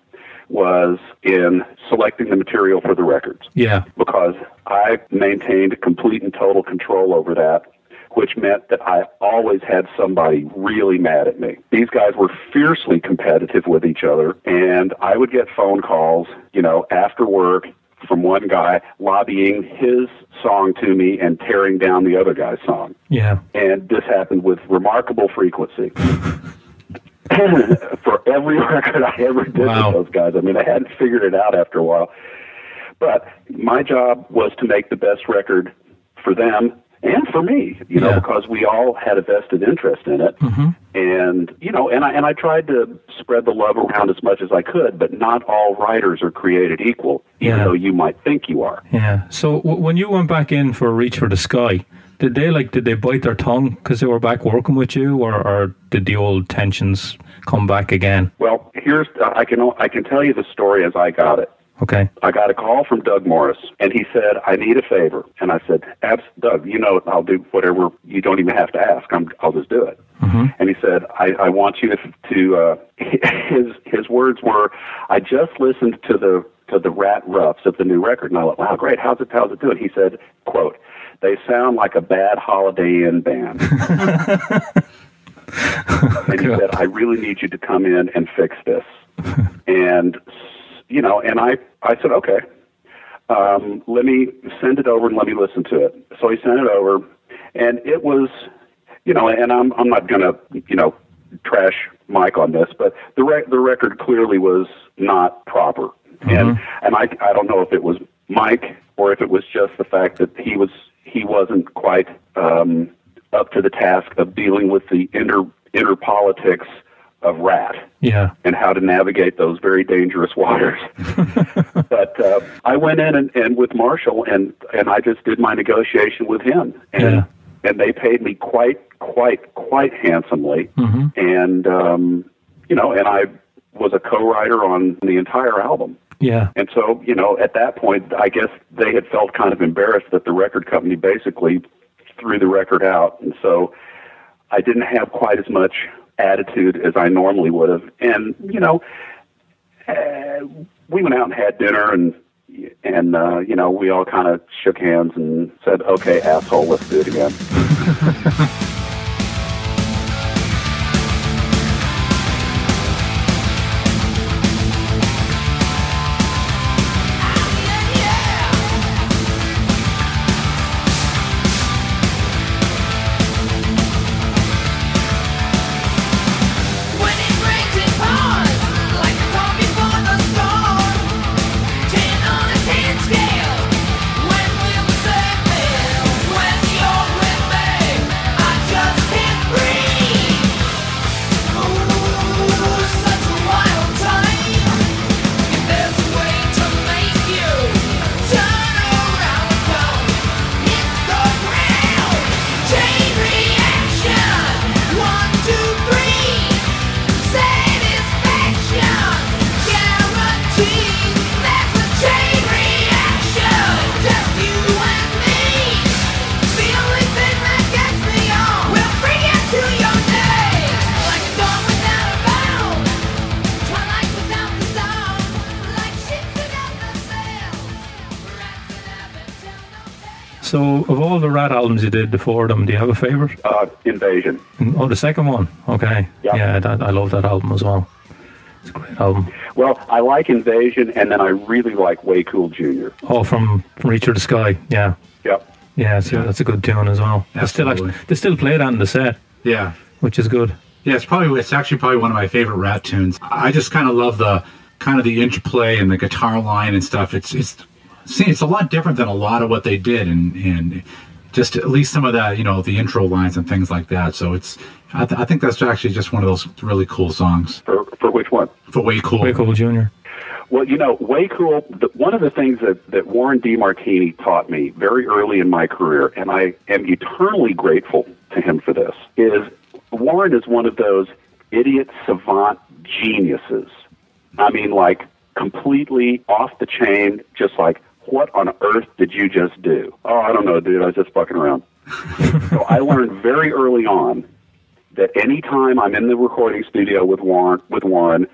S2: was in selecting the material for the records
S6: yeah,
S2: because I maintained complete and total control over that, which meant that I always had somebody really mad at me. These guys were fiercely competitive with each other, and I would get phone calls, you know, after work from one guy lobbying his song to me and tearing down the other guy's song.
S6: yeah.
S2: And this happened with remarkable frequency. [laughs] [laughs] for every [laughs] record I ever did
S6: Wow.
S2: with those guys. I mean, I hadn't figured it out after a while. But my job was to make the best record for them and for me, you know,
S6: Yeah.
S2: because we all had a vested interest in it. Mm-hmm. And, you know, and I, and I tried to spread the love around as much as I could, but not all writers are created equal, even
S6: Yeah.
S2: though you might think you are.
S6: Yeah. So w- when you went back in for Reach for the Sky, did they like did they bite their tongue because they were back working with you, or, or did the old tensions come back again?
S2: Well, here's, I can, I can tell you the story as I got it.
S6: Okay.
S2: I got a call from Doug Morris, and he said, "I need a favor." And I said, Abs- "Doug, you know I'll do whatever. You don't even have to ask. I'm, I'll just do it." And he said, "I, I want you to." to uh, [laughs] his his words were, "I just listened to the to the Ratt Roughs of the new record, and I went, wow, great. How's it how's it doing?" He said, "Quote." They sound like a bad Holiday Inn band. [laughs] and he said, I really need you to come in and fix this. and, you know, and I, I said, okay, um, let me send it over and let me listen to it. So he sent it over, and it was, you know, and I'm, I'm not going to, you know, trash Mike on this, but the, re- the record clearly was not proper. And and I I don't know if it was Mike or if it was just the fact that he was he wasn't quite um, up to the task of dealing with the inner inner politics of Ratt
S4: Yeah.
S2: and how to navigate those very dangerous waters. [laughs] but uh, I went in and, and with Marshall and and I just did my negotiation with him and
S4: Yeah.
S2: and they paid me quite quite quite handsomely
S4: Mm-hmm.
S2: and um, you know and I was a co-writer on the entire album.
S4: Yeah.
S2: And so, you know, at that point, I guess they had felt kind of embarrassed that the record company basically threw the record out. And so I didn't have quite as much attitude as I normally would have. And, you know, uh, we went out and had dinner and, and, uh, you know, we all kind of shook hands and said, okay, asshole, let's do it again. [laughs]
S7: you
S4: did, the four of them, do you have a favorite?
S2: Uh, invasion.
S4: Oh, the second one. Okay.
S2: Yeah.
S4: Yeah, that, I love that album as well. It's a great album.
S2: Well, I like Invasion, and then I really like Way Cool Jr.
S4: Oh, from, from Reach of the Sky. Yeah.
S2: Yep.
S4: Yeah, it's, that's a good tune as well. They still, actually, they still play that in the set,
S6: Yeah.
S4: which is good.
S6: Yeah, it's probably it's actually probably one of my favorite Ratt tunes. I just kind of love the kind of the interplay and the guitar line and stuff. It's it's see, it's a lot different than a lot of what they did, and and just at least some of that, you know, the intro lines and things like that. So it's I, th- I think that's actually just one of those really cool songs
S2: For for which one?
S6: for way cool.
S4: Way Cool Jr.
S2: Well, you know, way cool. The, one of the things that, that Warren DeMartini taught me very early in my career, and I am eternally grateful to him for this, is Warren is one of those idiot savant geniuses. I mean, like completely off the chain, just like, what on earth did you just do? Oh, I don't know, dude. I was just fucking around. [laughs] so I learned very early on that anytime I'm in the recording studio with Warren, with Warren,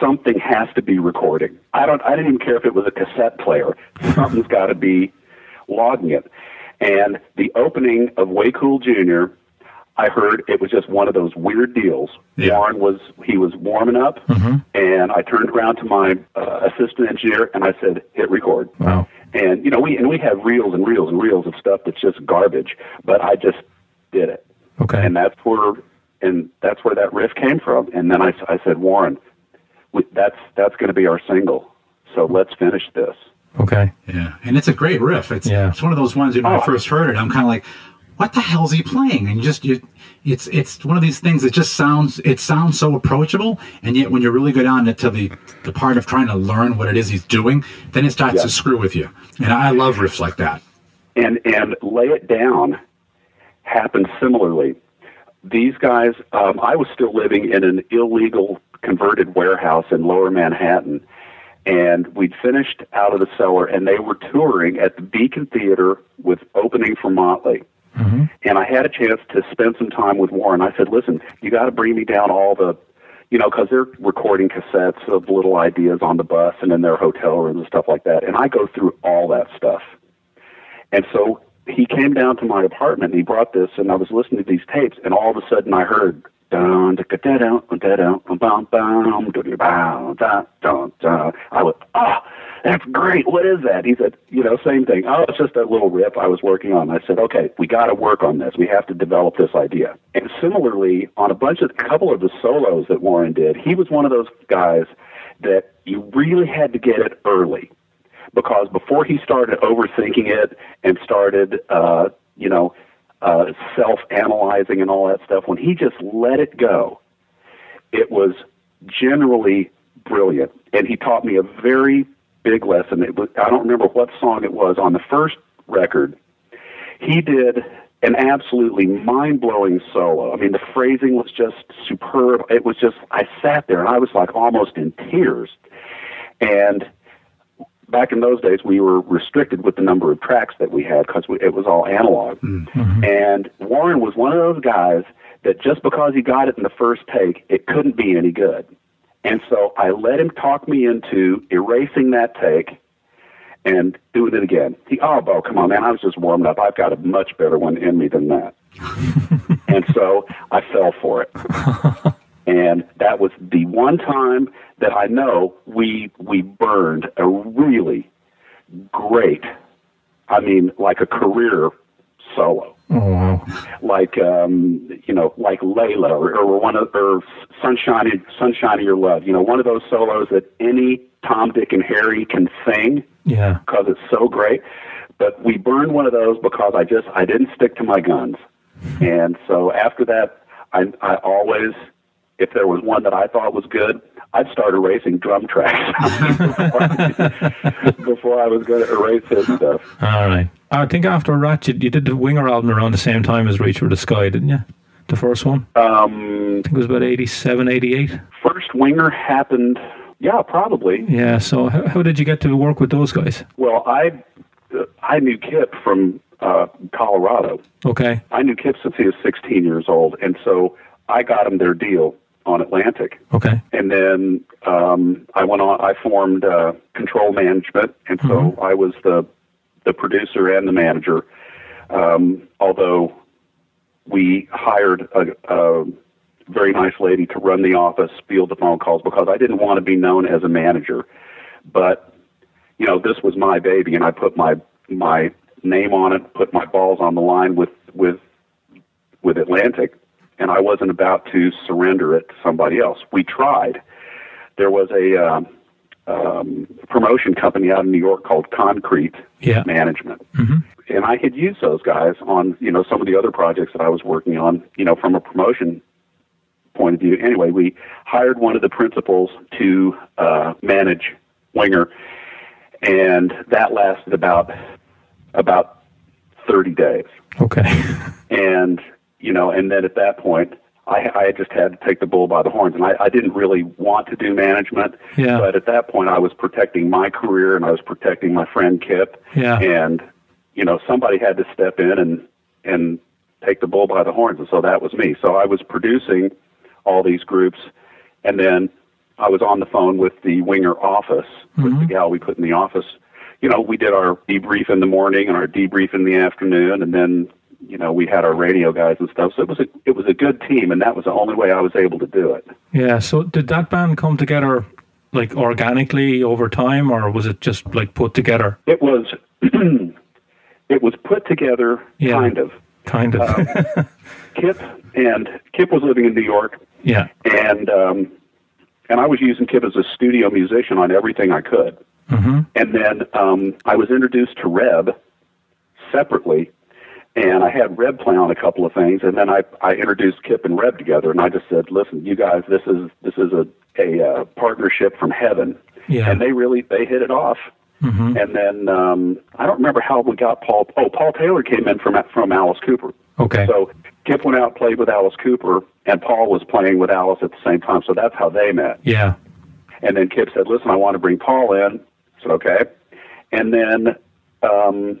S2: something has to be recording. I don't. I didn't even care if it was a cassette player. Something's got to be logging it. And the opening of Way Cool Jr. I heard it was just one of those weird deals.
S6: Yeah.
S2: Warren was he was warming up, and I turned around to my uh, assistant engineer and I said, "Hit record."
S4: Wow.
S2: And you know we and we have reels and reels and reels of stuff that's just garbage, but I just did it
S4: Okay.
S2: and that's where and that's where that riff came from. And then I, I said, Warren, we, that's that's going to be our single. So let's finish this.
S4: okay.
S6: Yeah, and it's a great riff. It's
S4: Yeah.
S6: it's one of those ones. You know, when I
S2: Oh.
S6: first heard it, I'm kind of like, "What the hell's he playing?" And you just you, it's it's one of these things that just sounds it sounds so approachable, and yet when you really go down to the the part of trying to learn what it is he's doing, then it starts
S2: Yeah.
S6: to screw with you. And I love riffs like that.
S2: And and lay it down happened similarly. These guys, um, I was still living in an illegal converted warehouse in Lower Manhattan, and we'd finished out of the cellar, and they were touring at the Beacon Theater with opening for Motley. And I had a chance to spend some time with Warren. I said, "Listen, you got to bring me down all the, you know, because they're recording cassettes of little ideas on the bus and in their hotel rooms and stuff like that." And I go through all that stuff. And so he came down to my apartment and he brought this, and I was listening to these tapes, and all of a sudden I heard. I went, ah, that's great. What is that? He said, you know, same thing. Oh, it's just a little riff I was working on. I said, okay, we got to work on this. We have to develop this idea. And similarly, on a bunch of, a couple of the solos that Warren did, he was one of those guys that you really had to get it early because before he started overthinking it and started, uh, you know, uh, self-analyzing and all that stuff, when he just let it go, it was generally brilliant. And he taught me a very big lesson. It was, I don't remember what song it was on the first record. He did an absolutely mind-blowing solo. I mean, the phrasing was just superb. It was just I sat there and I was like almost in tears. And back in those days, we were restricted with the number of tracks that we had because it was all analog. Mm-hmm. And Warren was one of those guys that just because he got it in the first take, it couldn't be any good. And so I let him talk me into erasing that take and doing it again. He, oh, Beau, come on, man, I was just warming up. I've got a much better one in me than that. [laughs] and so I fell for it. and that was the one time that I know we we burned a really great, I mean, like a career solo
S4: Oh wow.
S2: like um, you know, like Layla or, or one of or Sunshine Sunshine of Your Love. You know, one of those solos that any Tom, Dick, and Harry can sing
S4: Yeah.
S2: because it's so great. But we burned one of those because I just I didn't stick to my guns, and so after that, I I always if there was one that I thought was good, I'd start erasing drum tracks [laughs] [laughs] before I was going to erase his stuff.
S4: All right. I think after Ratchet, you did the Winger album around the same time as Reach for the Sky, didn't you? The first one.
S2: Um,
S4: I think it was about 87, 88.
S2: first winger happened, yeah, probably.
S4: Yeah. So how, how did you get to work with those guys?
S2: Well, I uh, I knew Kip from uh, Colorado.
S4: Okay.
S2: I knew Kip since he was 16 years old, and so I got him their deal on Atlantic.
S4: Okay.
S2: And then um, I went on. I formed uh, Control Management, and so I was the the producer and the manager. Um, although we hired a, a very nice lady to run the office, field the phone calls, because I didn't want to be known as a manager. But you know, this was my baby, and I put my my name on it, put my balls on the line with with with Atlantic, and I wasn't about to surrender it to somebody else. We tried. There was a um, um, promotion company out in New York called Concrete
S4: Yeah.
S2: Management, and I had used those guys on you know some of the other projects that I was working on. You know, from a promotion point of view. Anyway, we hired one of the principals to uh, manage Winger, and that lasted about about thirty days
S4: Okay. [laughs]
S2: and you know, and then at that point, I, I just had to take the bull by the horns, and I, I didn't really want to do management.
S4: Yeah.
S2: But at that point, I was protecting my career, and I was protecting my friend Kip.
S4: Yeah.
S2: And you know, somebody had to step in and and take the bull by the horns, and so that was me. So I was producing all these groups, and then I was on the phone with the Winger office with mm-hmm. the gal we put in the office. You know, we did our debrief in the morning and our debrief in the afternoon, and then you know we had our radio guys and stuff. So it was a it was a good team, and that was the only way I was able to do it.
S4: Yeah. So did that band come together like organically over time, or was it just like put together?
S2: It was [clears throat] it was put together
S4: Yeah.
S2: kind of.
S4: Kind of. [laughs]
S2: Kip and Kip was living in New York,
S4: yeah.
S2: and um, and I was using Kip as a studio musician on everything I could.
S4: hmm
S2: And then um, I was introduced to Reb separately, and I had Reb play on a couple of things, and then I I introduced Kip and Reb together, and I just said, listen, you guys, this is this is a a uh, partnership from heaven,
S4: Yeah.
S2: and they really they hit it off.
S4: Mm-hmm.
S2: And then um, I don't remember how we got Paul. Oh, Paul Taylor came in from from Alice Cooper.
S4: Okay.
S2: So Kip went out and played with Alice Cooper, and Paul was playing with Alice at the same time. So that's how they met.
S4: yeah.
S2: And then Kip said, "Listen, I want to bring Paul in." I said, "Okay." And then um,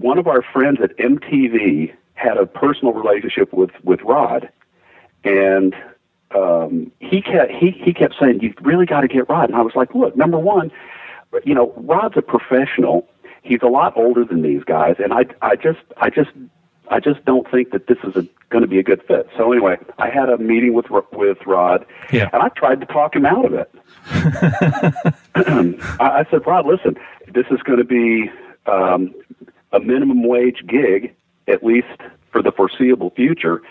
S2: one of our friends at MTV had a personal relationship with with Rod, and um, he kept he he kept saying, "You really got to get Rod." And I was like, "Look, number one, you know, Rod's a professional. He's a lot older than these guys, and I I just I just I just don't think that this is a going to be a good fit." So anyway, I had a meeting with with Rod,
S4: Yeah.
S2: and I tried to talk him out of it. [laughs] [clears throat] I, I said, Rod, listen, this is going to be um, a minimum wage gig, at least for the foreseeable future.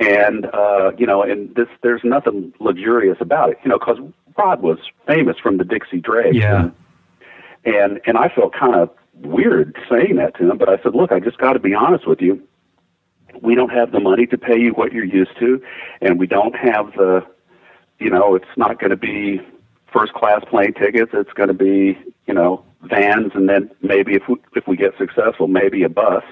S2: and uh, you know, and this there's nothing luxurious about it, you know, because Rod was famous from the Dixie Dregs,
S8: Yeah.
S2: and and and I felt kind of weird saying that to him, but I said, look, I just got to be honest with you. We don't have the money to pay you what you're used to, and we don't have the, you know, it's not going to be first class plane tickets. It's going to be, you know, vans, and then maybe if we, if we get successful, maybe a bus.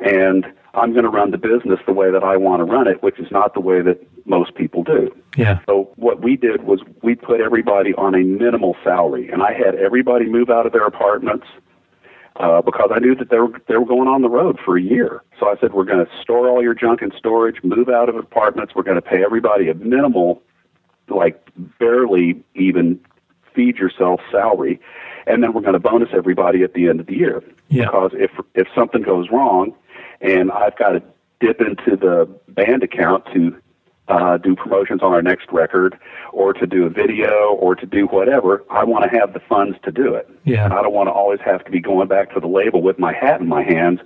S2: And I'm going to run the business the way that I want to run it, which is not the way that most people do.
S8: Yeah.
S2: So what we did was we put everybody on a minimal salary, and I had everybody move out of their apartments uh, because I knew that they were they were going on the road for a year. So I said, we're going to store all your junk in storage, move out of apartments. We're going to pay everybody a minimal, like barely even feed yourself salary, and then we're going to bonus everybody at the end of the year.
S8: Yeah.
S2: Because if if something goes wrong, and I've got to dip into the band account to uh, do promotions on our next record, or to do a video, or to do whatever, I want to have the funds to do it.
S8: Yeah.
S2: I don't want to always have to be going back to the label with my hat in my hands,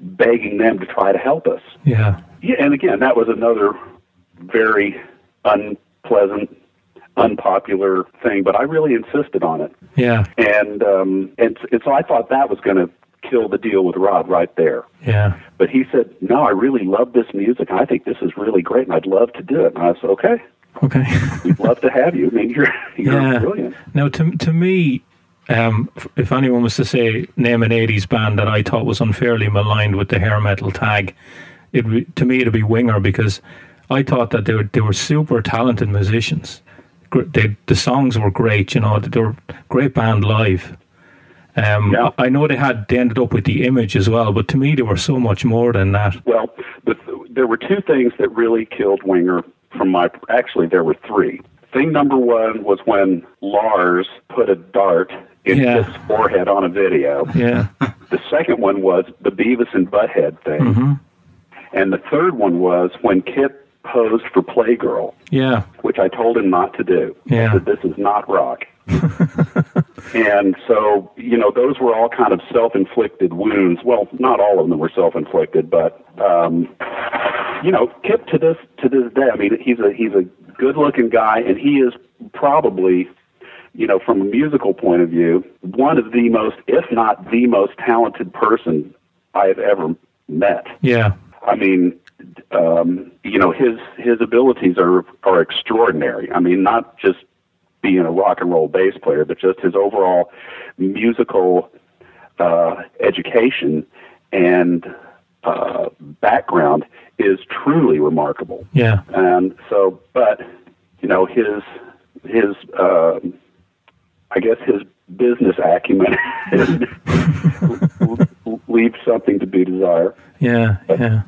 S2: begging them to try to help us.
S8: Yeah.
S2: Yeah, and again, that was another very unpleasant, unpopular thing, but I really insisted on it,
S8: Yeah.
S2: and um, and, and so I thought that was going to kill the deal with Rod right there.
S8: Yeah.
S2: But he said, "No, I really love this music, I think this is really great, and I'd love to do it." And I said, "Okay,
S8: Okay. [laughs]
S2: we'd love to have you. I mean, you're you're
S8: yeah.
S2: brilliant."
S8: Now, to to me, um, if anyone was to say name an '80s band that I thought was unfairly maligned with the hair metal tag, it to me it'd be Winger because I thought that they were they were super talented musicians. They, the songs were great, you know. They were great band live. Um,
S2: Yeah.
S8: I know they had they ended up with the image as well, but to me they were so much more than that.
S2: Well, the, there were two things that really killed Winger from my. Actually, there were three. Thing number one was when Lars put a dart in
S8: Yeah.
S2: his forehead on a video.
S8: Yeah, [laughs]
S2: The second one was the Beavis and Butthead thing. And the third one was when Kip posed for Playgirl,
S8: yeah,
S2: which I told him not to do.
S8: Yeah.
S2: I said, this is not rock. [laughs] and so, you know, those were all kind of self-inflicted wounds. Well, not all of them were self-inflicted, but, um, you know, Kip to this, to this day, I mean, he's a, he's a good-looking guy and he is probably, you know, from a musical point of view, one of the most, if not the most talented person I have ever met.
S8: yeah,
S2: I mean, um, you know, his his abilities are are extraordinary. I mean, not just being a rock and roll bass player, but just his overall musical uh, education and uh, background is truly remarkable.
S8: yeah,
S2: And so, but you know, his his um I guess his business acumen [laughs] [laughs] leaves something to be desired.
S8: yeah, yeah.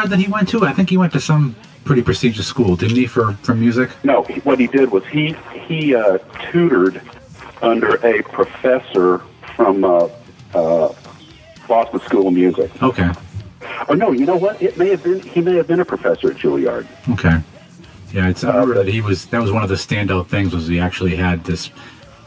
S3: Juilliard that he went to? I think he went to some pretty prestigious school, didn't he, for, for music?
S2: No, what he did was he he uh, tutored under a professor from uh, uh, Boston School of Music.
S3: Okay.
S2: Oh no, you know what? It may have been he may have been a professor at Juilliard.
S3: Okay. Yeah, it's, I remember that he was. That was one of the standout things was he actually had this,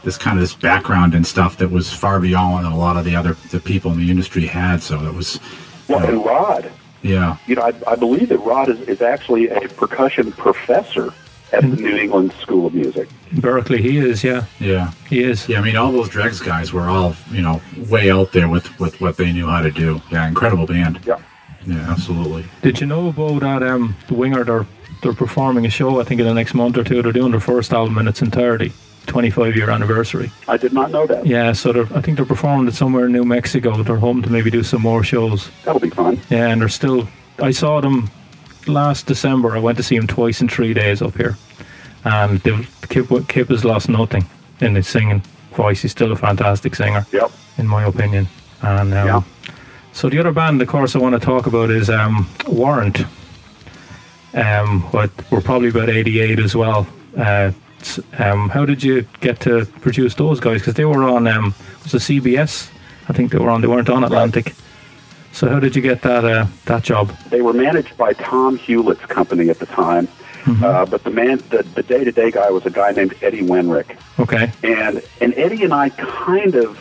S3: this kind of this background and stuff that was far beyond what a lot of the other the people in the industry had. So it was,
S2: Well, and Rod,
S3: yeah,
S2: you know, I, I believe that Rod is, is actually a percussion professor at the New England School of Music.
S4: Berklee, he is. Yeah,
S6: Yeah.
S4: he is.
S6: Yeah, I mean, all those Dregs guys were all, you know, way out there with, with what they knew how to do. Yeah, incredible band.
S2: Yeah.
S6: Yeah, absolutely.
S4: Did you know about that? Um, the Winger, they're they're performing a show. I think in the next month or two. They're doing their first album in its entirety, 25 year anniversary.
S2: I did not know that.
S4: Yeah, so they're, I think they're performing it somewhere in New Mexico. They're home to maybe do some more shows.
S2: That'll be fun.
S4: Yeah, and they're still. I saw them last December. I went to see them twice in three days up here, and they've, Kip Kip has lost nothing in his singing voice. He's still a fantastic singer,
S2: Yep.
S4: in my opinion. And um,
S2: Yeah.
S4: so the other band, of course, I want to talk about is um, Warrant. Um, what we're probably about eighty-eight as well. Uh, um, how did you get to produce those guys? Because they were on um, was it CBS? I think they were on. They weren't on Atlantic. So how did you get that uh, that job?
S2: They were managed by Tom Hulett's company at the time, uh, but the man, the, the day-to-day guy was a guy named Eddie Wenrick,
S4: Okay.
S2: and and Eddie and I kind of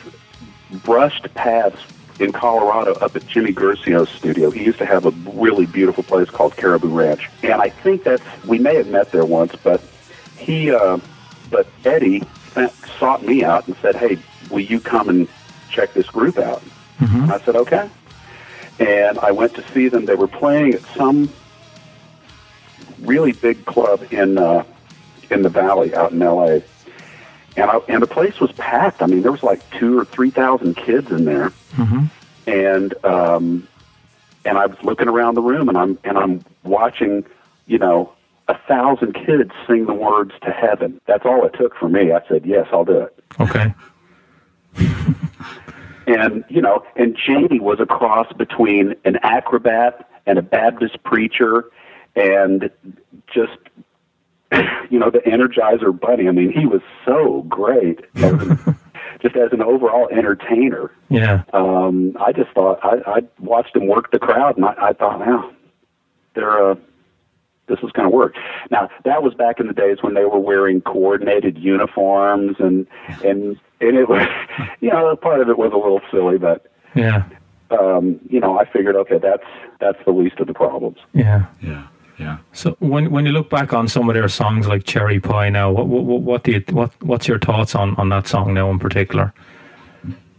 S2: brushed paths in Colorado up at Jimmy Guercio's studio. He used to have a really beautiful place called Caribou Ranch, and I think that's we may have met there once, but he, uh, but Eddie sent, sought me out and said, "Hey, will you come and check this group out?" And I said, "Okay." And I went to see them. They were playing at some really big club in uh, in the valley out in L.A. And I, and the place was packed. I mean, there was like two or three thousand kids in there, and um, and I was looking around the room, and I'm and I'm watching, you know, a thousand kids sing the words to heaven. That's all it took for me. I said, yes, I'll do it.
S4: Okay. [laughs]
S2: and you know, and Jani was a cross between an acrobat and a Baptist preacher, and just [clears throat] you know the Energizer Bunny. I mean, he was so great, [laughs] just as an overall entertainer.
S4: Yeah.
S2: Um, I just thought I, I watched him work the crowd, and I, I thought, wow, they're uh, this is going to work. Now that was back in the days when they were wearing coordinated uniforms, and and and it was, [laughs] you know, part of it was a little silly, but
S4: Yeah.
S2: um, you know, I figured, okay, that's that's the least of the problems.
S4: Yeah.
S6: Yeah. Yeah.
S4: So when when you look back on some of their songs like Cherry Pie now, what what, what do you what what's your thoughts on on that song now in particular?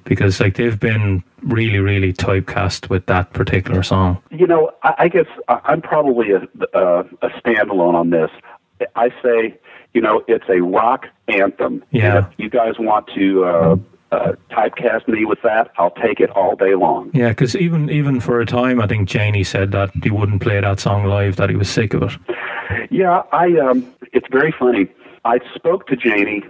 S4: Because like they've been really really typecast with that particular song.
S2: You know, I, I guess I- I'm probably a, a a standalone on this. I say, you know, it's a rock anthem.
S4: Yeah.
S2: And if you guys want to uh, uh, typecast me with that, I'll take it all day long.
S4: Yeah, because even even for a time, I think Jani said that he wouldn't play that song live; that he was sick of it.
S2: Yeah, I um it's very funny. I spoke to Jani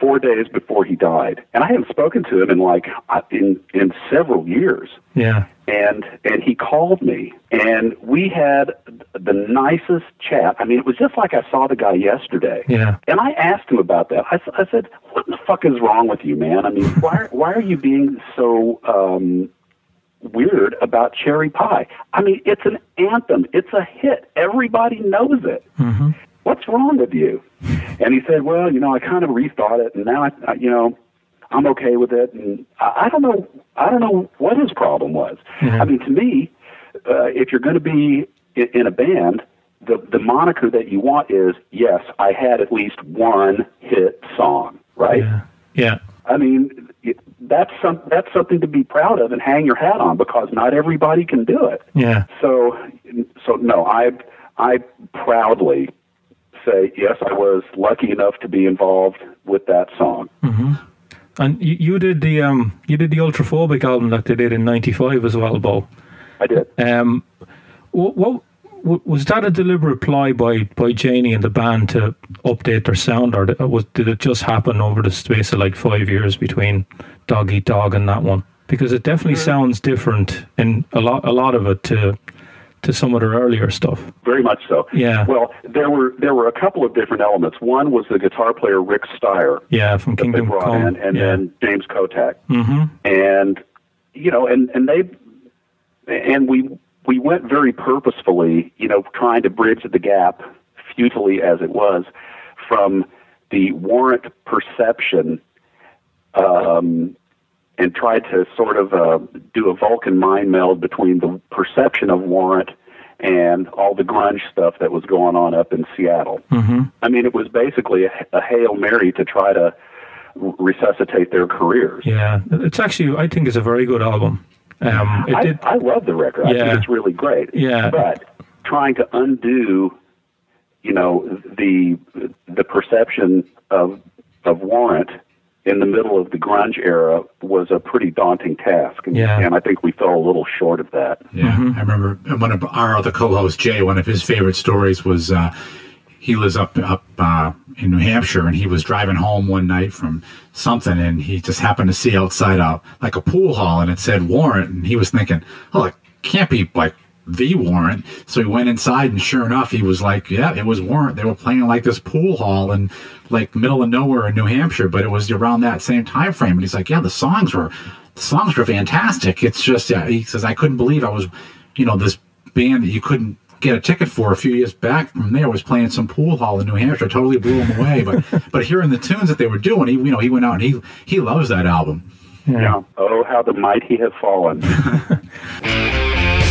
S2: four days before he died, and I hadn't spoken to him in like uh, in in several years.
S4: Yeah,
S2: And and he called me, and we had the nicest chat. I mean, it was just like I saw the guy yesterday.
S4: yeah,
S2: And I asked him about that. I, s- I said, "What the fuck is wrong with you, man? I mean, why [laughs] why are you being so um, weird about Cherry Pie? I mean, it's an anthem. It's a hit. Everybody knows it.
S4: hmm
S2: What's wrong with you?" And he said, "Well, you know, I kind of rethought it, and now I, I you know." I'm okay with it, and I, I don't know. I don't know what his problem was.
S4: Mhm.
S2: I mean, to me, uh, if you're going to be in, in a band, the the moniker that you want is yes, I had at least one hit song, right?
S4: yeah, yeah,
S2: I mean, that's some that's something to be proud of and hang your hat on because not everybody can do it.
S4: yeah.
S2: So, so no, I I proudly say yes, I was lucky enough to be involved with that song.
S4: And you, you did the um you did the Ultraphobic album that they did in '95 as well, Beau.
S2: I did.
S4: Um, what, what was that a deliberate ploy by by Jani and the band to update their sound, or did, was did it just happen over the space of like five years between Dog Eat Dog and that one? Because it definitely sounds different in a lot a lot of it to to some of their earlier stuff.
S2: Very much so.
S4: Yeah.
S2: Well, there were there were a couple of different elements. One was the guitar player Rick Steier
S4: Yeah, from
S2: they
S4: Kingdom
S2: brought
S4: Come.
S2: in, and
S4: yeah.
S2: then James Kottak,
S4: hmm
S2: and you know, and and they and we we went very purposefully, you know, trying to bridge the gap, futilely as it was, from the warrant perception, um, and tried to sort of uh, do a Vulcan mind meld between the perception of warrant and all the grunge stuff that was going on up in Seattle. Mm-hmm. I mean, it was basically a, a hail mary to try to resuscitate their careers.
S4: Yeah, it's actually I think it's a very good album. Um, it
S2: I,
S4: did.
S2: I love the record. I think it's really great.
S4: Yeah.
S2: But trying to undo, you know, the the perception of of Warrant in the middle of the grunge era was a pretty daunting task. And,
S4: Yeah.
S2: and I think we fell a little short of that.
S3: Yeah, I remember one of our other co-host Jay. One of his favorite stories was uh, he lives up up uh, in New Hampshire, and he was driving home one night from something, and he just happened to see outside a like a pool hall, and it said Warrant, and he was thinking, "Oh, it can't be like." The Warrant. So he went inside, and sure enough, he was like, "Yeah, it was Warrant." They were playing like this pool hall in like middle of nowhere in New Hampshire, but it was around that same time frame. And he's like, "Yeah, the songs were the songs were fantastic. It's just, yeah, he says, I couldn't believe I was, you know, this band that you couldn't get a ticket for a few years back from there was playing some pool hall in New Hampshire. Totally blew him away. But [laughs] but hearing the tunes that they were doing, he you know he went out and he he loves that album.
S2: Yeah. Oh, how the mighty have fallen. [laughs]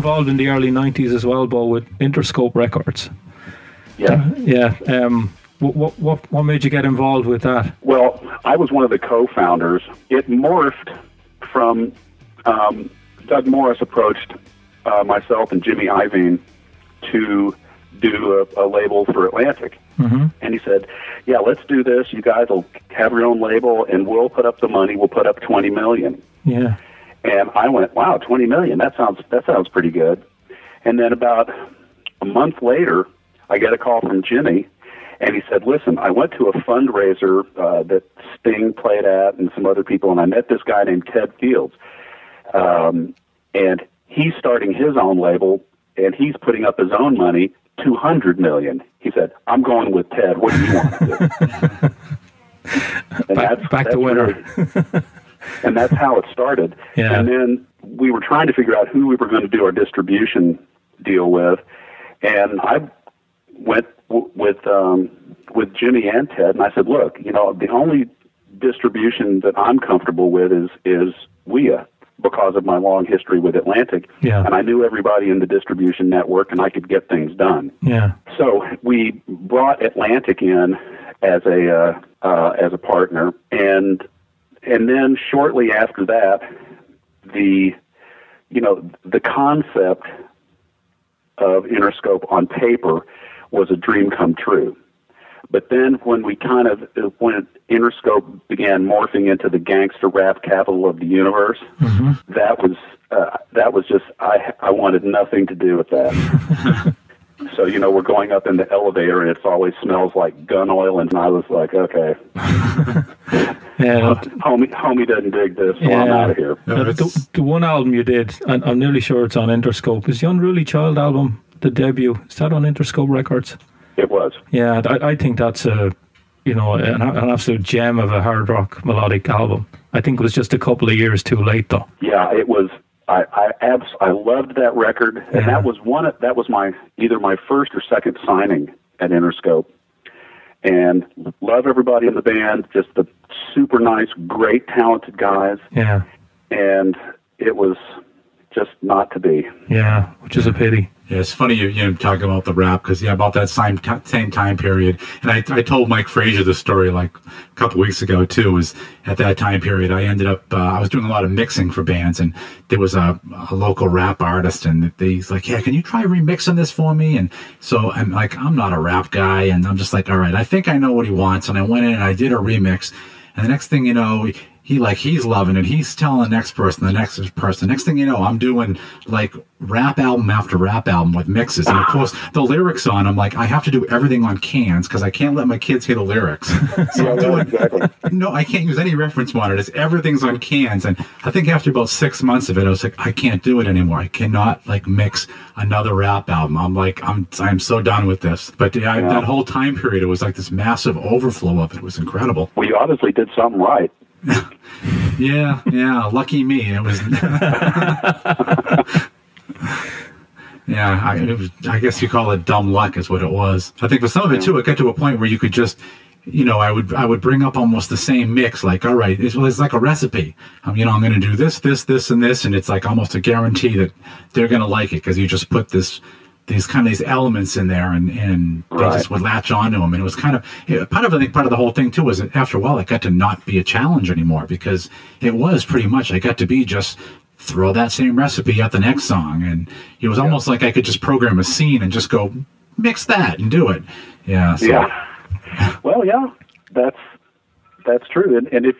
S4: involved in the early '90s as well, Beau, with Interscope Records.
S2: Yeah.
S4: Yeah. Um, what what what what made you get involved with that?
S2: Well, I was one of the co-founders. It morphed from um, Doug Morris approached uh, myself and Jimmy Iovine to do a, a label for Atlantic, mm-hmm. and he said, "Yeah, let's do this. You guys will have your own label, and we'll put up the money. We'll put up twenty million.
S4: Yeah.
S2: And I went, "Wow, twenty million. That sounds that sounds pretty good." And then about a month later, I get a call from Jimmy, and he said, "Listen, I went to a fundraiser uh, that Sting played at, and some other people, and I met this guy named Ted Fields, um, and he's starting his own label, and he's putting up his own money, two hundred million. He said, "I'm going with Ted. What do you want to do?" [laughs] and
S4: Back- back to winner. [laughs]
S2: and that's how it started.
S4: Yeah.
S2: And then we were trying to figure out who we were going to do our distribution deal with, and I went w- with um, with Jimmy and Ted, and I said, "Look, you know, the only distribution that I'm comfortable with is is WEA because of my long history with Atlantic,
S4: Yeah.
S2: and I knew everybody in the distribution network, and I could get things done."
S4: Yeah.
S2: So we brought Atlantic in as a uh, uh, as a partner, and and then shortly after that, the you know the concept of Interscope on paper was a dream come true. But then when we kind of when Interscope began morphing into the gangster rap capital of the universe, that was uh, that was just I I wanted nothing to do with that. [laughs] So you know, we're going up in the elevator, and it always smells like gun oil, and I was like, okay, [laughs]
S4: Yeah,
S2: homie, homie doesn't dig this, so I'm out of here.
S4: Now, the, the one album you did, and I'm nearly sure it's on Interscope, is the Unruly Child album, the debut. Is that on Interscope Records?
S2: It was.
S4: Yeah, I, I think that's a, you know, an, an absolute gem of a hard rock melodic album. I think it was just a couple of years too late, though.
S2: Yeah, it was. I I abs- I loved that record, and
S4: Yeah.
S2: that was one. of- That was my either my first or second signing at Interscope, and love everybody in the band. Just the super nice, great, talented guys,
S4: Yeah,
S2: and it was just not to be.
S4: yeah, which is a pity.
S3: Yeah, it's funny you you know, talk about the rap because yeah, about that same t- same time period, and I, I told Mike Frazier the story like a couple weeks ago too. Was at that time period I ended up uh, I was doing a lot of mixing for bands, and there was a, a local rap artist, and they, he's like, yeah, can you try remixing this for me? And so I'm like, I'm not a rap guy, and I'm just like, all right, I think I know what he wants, and I went in and I did a remix, and the next thing you know. He, like he's loving it. He's telling the next person, the next person. Next thing you know, I'm doing like rap album after rap album with mixes, and of course the lyrics on. I'm like, I have to do everything on cans because I can't let my kids hear the lyrics. [laughs] So I'm doing
S2: exactly.
S3: no, I can't use any reference monitors. Everything's on cans, and I think after about six months of it, I was like, I can't do it anymore. I cannot like mix another rap album. I'm like, I'm I'm so done with this. But yeah, I- that whole time period, it was like this massive overflow of it. It was incredible.
S2: Well, you obviously did something right.
S3: Yeah, yeah. Lucky me. It was. [laughs] yeah, I, it was, I guess you call it dumb luck, is what it was. I think for some of it too, it got to a point where you could just, you know, I would I would bring up almost the same mix. Like, all right, it's, it's like a recipe. Um, you know, I'm going to do this, this, this, and this, and it's like almost a guarantee that they're going to like it because you just put this. These kind of these elements in there, and and they
S2: Right.
S3: just would latch onto them, and it was kind of yeah, part of think part of the whole thing too was that after a while it got to not be a challenge anymore because it was pretty much I got to be just throw that same recipe at the next song, and it was almost like I could just program a scene and just go mix that and do it. Yeah, so,
S2: Yeah. Well, yeah, that's that's true, and, and if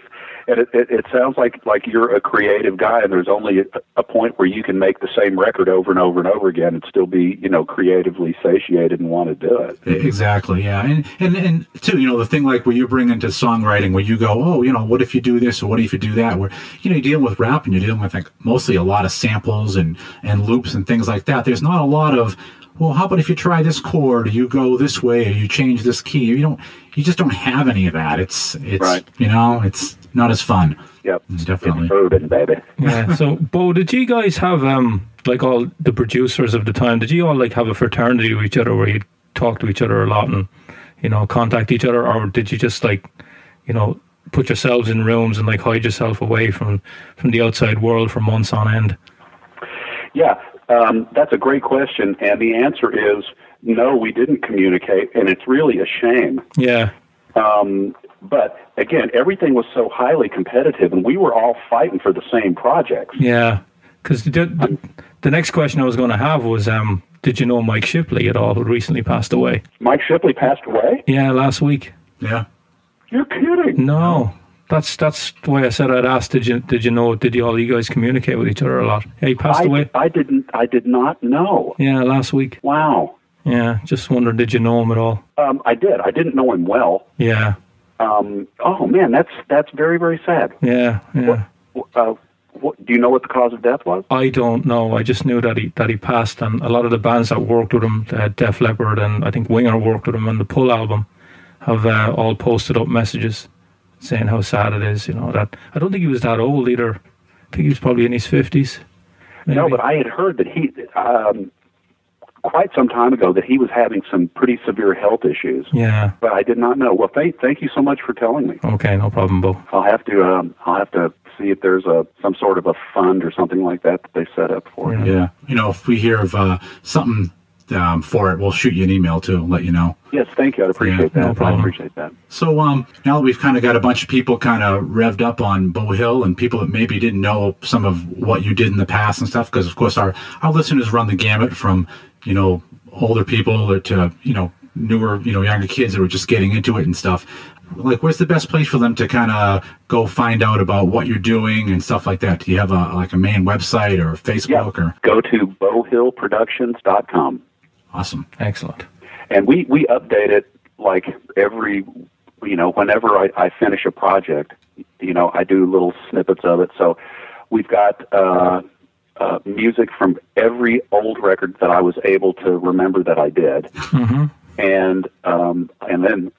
S2: and it, it, it sounds like like you're a creative guy, and there's only a, a point where you can make the same record over and over and over again, and still be you know creatively satiated and want to do it.
S3: Exactly, yeah, and and and too, you know, the thing like where you bring into songwriting, where you go, oh, you know, what if you do this or what if you do that? Where you know, you're dealing with rap and you're dealing with like mostly a lot of samples and and loops and things like that. There's not a lot of well, how about if you try this chord, or you go this way, or you change this key? You don't, you just don't have any of that. It's it's
S2: Right.
S3: you know, it's not as fun.
S2: Yep,
S3: Definitely.
S2: it's proven, baby. [laughs]
S4: Yeah. So, Beau, did you guys have um like all the producers of the time? Did you all like have a fraternity with each other where you talk to each other a lot and you know contact each other, or did you just like you know put yourselves in rooms and like hide yourself away from from the outside world for months on end?
S2: Yeah, um, that's a great question, and the answer is no. We didn't communicate, and it's really a shame.
S4: Yeah.
S2: Um, but again, everything was so highly competitive, and we were all fighting for the same projects.
S4: Yeah. Because the, the, the next question I was going to have was, um, did you know Mike Shipley at all, who recently passed away?
S2: Mike Shipley passed away.
S4: Yeah, last week.
S3: Yeah.
S2: You're kidding?
S4: No, that's that's why I said I'd ask. Did you did you know? Did you all you guys communicate with each other a lot? Yeah, he passed
S2: I,
S4: away.
S2: I didn't. I did not know.
S4: Yeah, last week.
S2: Wow.
S4: Yeah, just wondered, did you know him at all?
S2: Um, I did. I didn't know him well.
S4: Yeah,
S2: Um, oh man, that's that's very very sad.
S4: yeah, yeah.
S2: Uh, what, do you know what the cause of death was?
S4: I don't know. I just knew that he that he passed, and a lot of the bands that worked with him, uh, Def Leppard and I think Winger worked with him on the Pull album, have uh, all posted up messages saying how sad it is. You know that I don't think he was that old either. I think he was probably in his fifties.
S2: No, but I had heard that he, um, quite some time ago, that he was having some pretty severe health issues.
S4: yeah.
S2: But I did not know. Well, thank thank you so much for telling me.
S4: Okay, no problem, Beau.
S2: I'll have to um, I'll have to see if there's a some sort of a fund or something like that that they set up for him.
S3: Yeah. You know, if we hear of uh, something um, for it, we'll shoot you an email too, let you know.
S2: Yes, thank you. I'd appreciate
S3: Yeah, no
S2: that.
S3: problem.
S2: I appreciate that.
S3: So um, now that we've kind of got a bunch of people kind of revved up on Beau Hill and people that maybe didn't know some of what you did in the past and stuff, because of course our our listeners run the gamut from you know older people to you know newer you know younger kids that are just getting into it and stuff. Like, where's the best place for them to kind of go find out about what you're doing and stuff like that? Do you have a like a main website or Facebook
S2: Yeah.
S3: or
S2: Go to bowhillproductions.com.
S3: Awesome.
S4: Excellent.
S2: and we we update it like every you know whenever I, I finish a project you know i do little snippets of it so we've got uh, uh, music from every old record that i was able to remember that i did and um, and then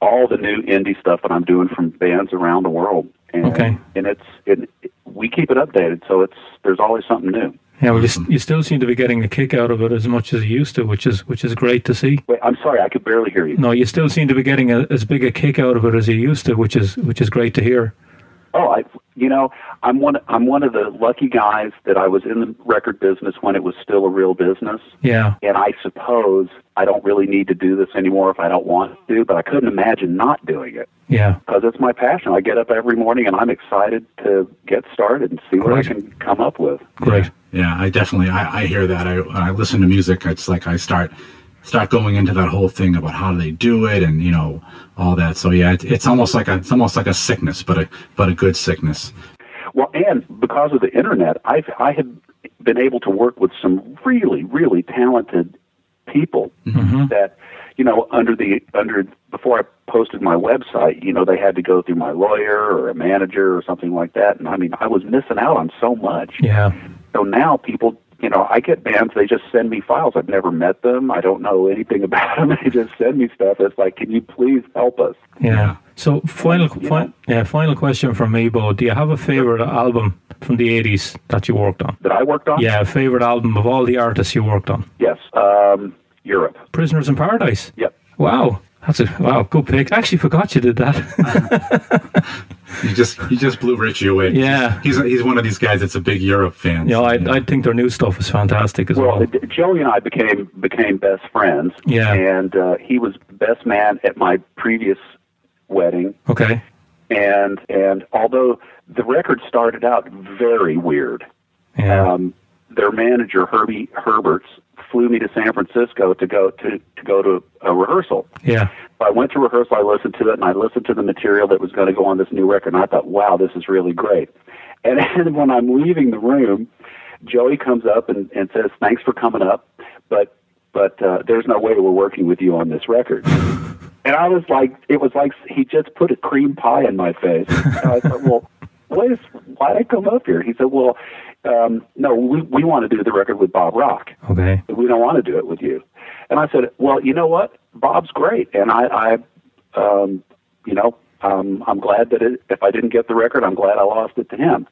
S2: all the new indie stuff that i'm doing from bands around the world and,
S4: Okay.
S2: and it's it, we keep it updated so it's there's always something new
S4: Yeah, well, you, you still seem to be getting a kick out of it as much as you used to, which is which is great to see.
S2: wait i'm sorry i could barely hear you
S4: No, you still seem to be getting a, as big a kick out of it as you used to, which is which is great to hear.
S2: Oh, I, you know, I'm one. I'm one of the lucky guys that I was in the record business when it was still a real business,
S4: Yeah,
S2: and I suppose I don't really need to do this anymore if I don't want to. But I couldn't imagine not doing it
S4: yeah,
S2: because it's my passion. I get up every morning and I'm excited to get started and see what
S4: Great.
S2: I can come up with.
S4: great.
S3: Yeah, I definitely I, I hear that. I when I listen to music, it's like I start start going into that whole thing about how do they do it and you know all that. So yeah, it, it's almost like a it's almost like a sickness, but a but a good sickness.
S2: Well, and because of the internet, I've I have been able to work with some really really talented people mm-hmm. that you know under the under before I posted my website, you know they had to go through my lawyer or a manager or something like that, and I mean I was missing out on so much.
S4: Yeah,
S2: So now people. You know, I get bands. They just send me files. I've never met them. I don't know anything [laughs] about them. They just send me stuff. It's like, can you please help us?
S4: yeah. So final, fi- yeah, final question from me, Beau. Do you have a favorite album from the '80s that you worked on?
S2: That I worked on.
S4: Yeah, a favorite album of all the artists you worked on.
S2: Yes. Um, Europe.
S4: Prisoners in Paradise.
S2: Yep.
S4: Wow, that's a wow, good pick. I actually forgot you did that. [laughs]
S3: You just you just blew Richie away.
S4: Yeah.
S3: he's he's one of these guys that's a big Europe fan.
S4: you know, I
S3: So,
S4: I think their new stuff is fantastic as
S2: Well,
S4: well.
S2: Joey and I became became best friends.
S4: Yeah.
S2: And uh, he was best man at my previous wedding,
S4: Okay.
S2: and and although the record started out very weird,
S4: Yeah.
S2: um, their manager Herbie Herberts flew me to San Francisco to go to to go to a rehearsal.
S4: yeah.
S2: I went to rehearsal, I listened to it, and I listened to the material that was going to go on this new record, and I thought, wow, this is really great. And [laughs] then when I'm leaving the room, Joey comes up and, and says, thanks for coming up, but but uh, there's no way we're working with you on this record. [laughs] And I was like, it was like he just put a cream pie in my face. And I thought, well, [laughs] why, what is, why did I come up here? He said, well, um, no, we, we want to do the record with Bob Rock
S4: Okay.
S2: we don't want to do it with you. And I said, well, you know what? Bob's great, and I, I um, you know, um, I'm glad that it, if I didn't get the record, I'm glad I lost it to him.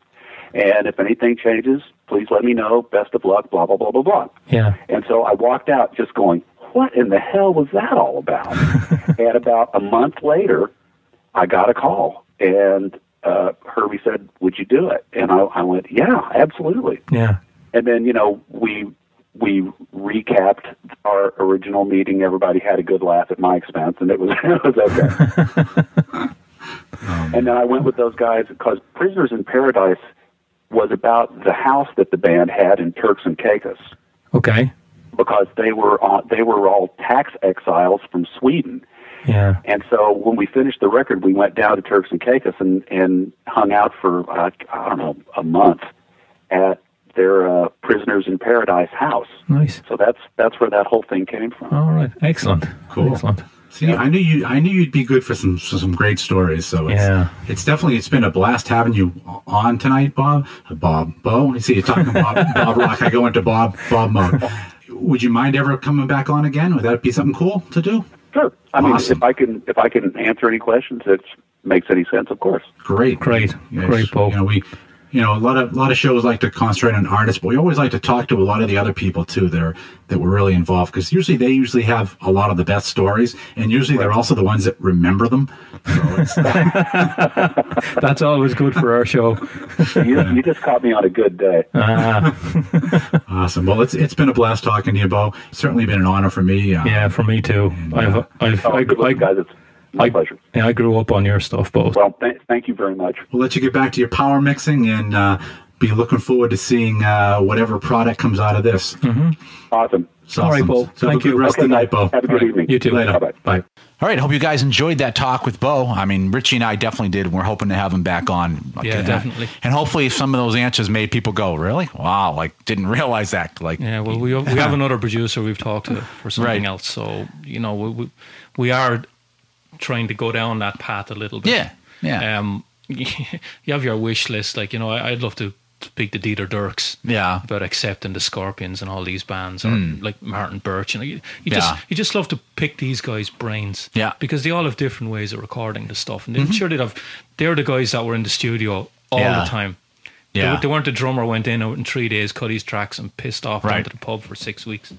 S2: And if anything changes, please let me know. Best of luck. Blah blah blah blah blah.
S4: Yeah.
S2: And so I walked out just going, what in the hell was that all about? [laughs] and about a month later, I got a call, and uh, Herbie said, "Would you do it?" And I, I went, "Yeah, absolutely."
S4: Yeah.
S2: and then you know we we recapped our original meeting. Everybody had a good laugh at my expense, and it was [laughs] it was okay. [laughs] and then I went with those guys because Prisoners in Paradise was about the house that the band had in Turks and Caicos
S4: Okay.
S2: because they were on, they were all tax exiles from Sweden.
S4: Yeah.
S2: And so when we finished the record, we went down to Turks and Caicos and, and hung out for, uh, I don't know, a month at their uh, Prisoners in Paradise house.
S4: Nice.
S2: So that's that's where that whole thing came from.
S4: All right. Excellent.
S3: Cool.
S4: Excellent.
S3: See, I knew you. I knew you'd be good for some for some great stories. So it's,
S4: Yeah.
S3: it's definitely it's been a blast having you on tonight, Bob. Uh, Bob, Beau. You see, you're talking Bob, [laughs] Bob Rock. I go into Bob, Bob mode. Would you mind ever coming back on again? Would that be something cool to do?
S2: Sure. I mean, if I can if I can answer any questions that makes any sense, of course.
S3: Great,
S4: Great.
S3: Yes.
S4: Great, Beau.
S3: You know, we, you know, a lot of a lot of shows like to concentrate on artists, but we always like to talk to a lot of the other people too that are that were really involved because usually they usually have a lot of the best stories, and usually they're also the ones that remember them. So [laughs]
S4: That's always good for our show. [laughs]
S2: You, you just caught me on a good day.
S4: Ah, [laughs]
S3: awesome. Well, it's it's been a blast talking to you, Beau. It's certainly been an honor for me. Uh,
S4: yeah, for me too. I've, I've,
S2: Oh,
S4: I,
S2: good
S4: I,
S2: guys. It's my
S4: I,
S2: pleasure.
S4: yeah, I grew up on your stuff, Beau.
S2: Well, th- thank you very much.
S3: We'll let you get back to your power mixing and uh, be looking forward to seeing uh, whatever product comes out of this.
S2: Awesome.
S6: It's
S9: All right,
S6: awesome.
S9: Beau.
S6: So have a
S9: Thank
S6: good
S9: you.
S6: rest of the night, Beau.
S2: Have a good evening.
S9: You too.
S6: Later.
S2: Bye-bye.
S6: Bye.
S3: All right. Hope you guys enjoyed that talk with Beau. I mean, Richie and I definitely did. We're hoping to have him back on.
S4: Yeah,
S3: And-
S4: definitely.
S3: And hopefully, some of those answers made people go, "Really? Wow! Like, didn't [laughs] realize that." Like,
S4: Yeah, well, we we have [laughs] another producer we've talked to for something
S3: Right.
S4: else. So you know, we, we we are trying to go down that path a little bit.
S3: Yeah, yeah.
S4: Um, [laughs] you have your wish list. Like you know, I, I'd love to speak to Dieter Dierks.
S3: Yeah.
S4: About accepting the Scorpions and all these bands, or like Martin Birch. You know, you, you
S3: Yeah.
S4: just you just love to pick these guys' brains.
S3: Yeah.
S4: Because they all have different ways of recording the stuff, and I'm sure they'd have. They're the guys that were in the studio all
S3: Mm-hmm. Yeah.
S4: the time. They,
S3: Yeah.
S4: they weren't the drummer went in out in three days, cut his tracks, and pissed off down to the pub for six weeks.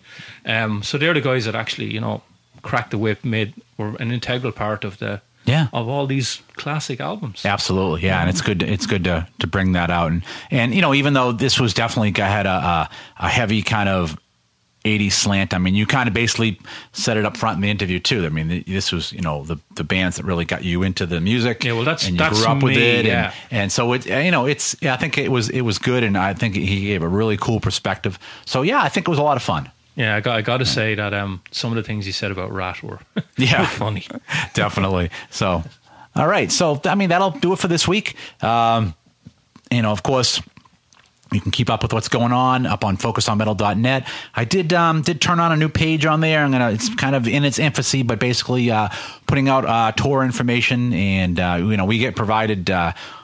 S4: Um, so they're the guys that actually, you know, cracked the whip, made were an integral part of the
S3: Yeah.
S4: of all these classic albums.
S3: Absolutely, yeah, and it's good. To, it's good to to bring that out, and and you know, even though this was definitely I had a a, a heavy kind of. 80 slant. I mean, you kind of basically set it up front in the interview too. I mean, this was you know the the bands that really got you into the music.
S4: Yeah, well, that's-
S3: and you
S4: that's
S3: grew up with
S4: me,
S3: it,
S4: yeah.
S3: and and so it you know it's yeah, I think it was it was good, and I think he gave a really cool perspective. So yeah, I think it was a lot of fun.
S4: Yeah, I got I got to say that um, some of the things you said about Ratt were [laughs]
S3: Yeah.
S4: funny. [laughs]
S3: definitely. So, all right. So, I mean, that'll do it for this week. Um, you know, of course, you can keep up with what's going on up on focusonmetal.net. I did um, did turn on a new page on there. I'm gonna. It's kind of in its infancy, but basically uh, putting out uh, tour information, and uh, you know, we get provided.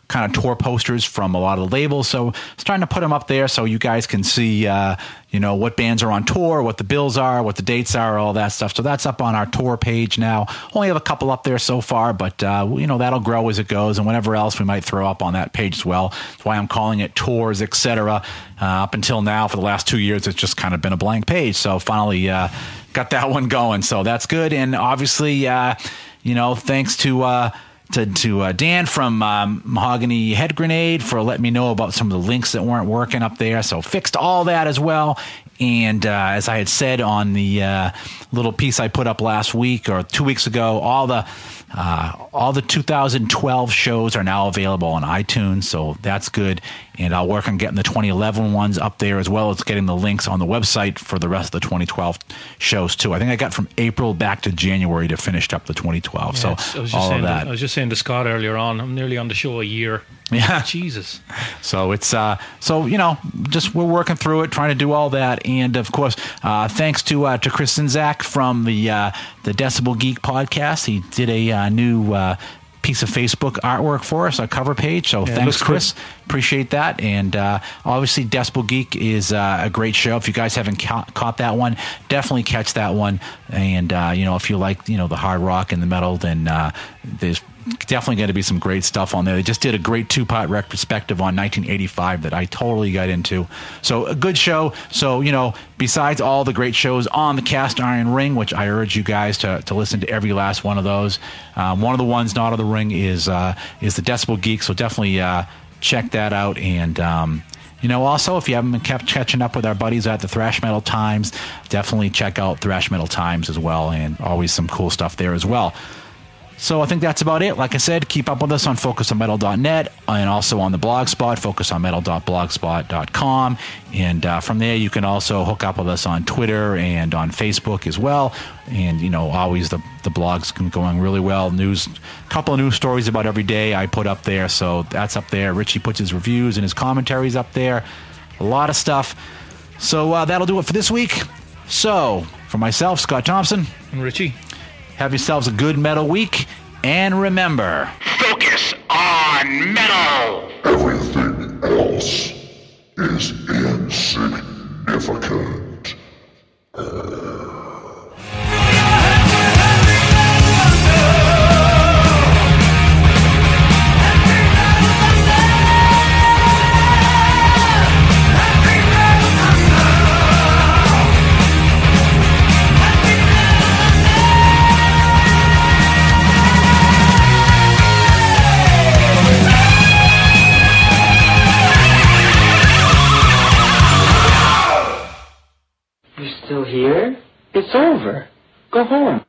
S3: Kind of tour posters from a lot of the labels. So starting to put them up there so you guys can see uh, you know what bands are on tour what the bills are what the dates are all that stuff. So that's up on our tour page now. Only have a couple up there so far but uh, you know that'll grow as it goes. And whatever else we might throw up on that page as well. That's why i'm calling it tours etc uh, up until now for the last two years it's just kind of been a blank page. So finally uh, got that [laughs] one going. So that's good. And obviously uh, you know thanks to uh, to, to uh, Dan from um, Mahogany Head Grenade for letting me know about some of the links that weren't working up there. So fixed all that as well. And uh, as I had said on the uh, little piece I put up last week or two weeks ago, all the uh, all the 2012 shows are now available on iTunes, so that's good. And I'll work on getting the 2011 ones up there as well as getting the links on the website for the rest of the 2012 shows too. I think I got from April back to January to finish up the 2012. so
S4: I was just
S3: all
S4: saying
S3: of
S4: to-
S3: that.
S4: I was just saying to Scott earlier on. I'm nearly on the show a year.
S3: Yeah.
S4: Jesus.
S3: So it's uh, so you know, just we're working through it, trying to do all that, and of course, uh, thanks to uh, to Chris Czynszak from the uh, the Decibel Geek podcast. He did a uh, new uh, piece of Facebook artwork for us, a cover page. So
S4: it
S3: thanks, Chris.
S4: good.
S3: Appreciate that, and uh, obviously, Decibel Geek is uh, a great show. If you guys haven't ca- caught that one, definitely catch that one. And uh, you know, if you like you know the hard rock and the metal, then uh, there's definitely going to be some great stuff on there. They just did a great two part retrospective on 1985 that I totally got into. So a good show. So you know, besides all the great shows on the Cast Iron Ring, which I urge you guys to, to listen to every last one of those. Um, one of the ones not on the ring is uh, is the Decibel Geek. So definitely uh, check that out and. Um, you know, also, if you haven't been kept catching up with our buddies at the Thrash Metal Times, definitely check out Thrash Metal Times as well, and always some cool stuff there as well. So I think that's about it. Like I said, keep up with us on focusonmetal.net and also on the blog spot, focusonmetal.blogspot.com. And uh, from there, you can also hook up with us on Twitter and on Facebook as well. And, you know, always the, the blog's going really well. News, couple of news stories about every day I put up there. So that's up there. Richie puts his reviews and his commentaries up there. A lot of stuff. So uh, that'll do it for this week. So, for myself, Scott Thompson,
S4: And Richie.
S3: Have yourselves a good metal week. And remember,
S10: Focus on metal.
S11: Everything else is insignificant.
S12: You're here? It's over. Go home.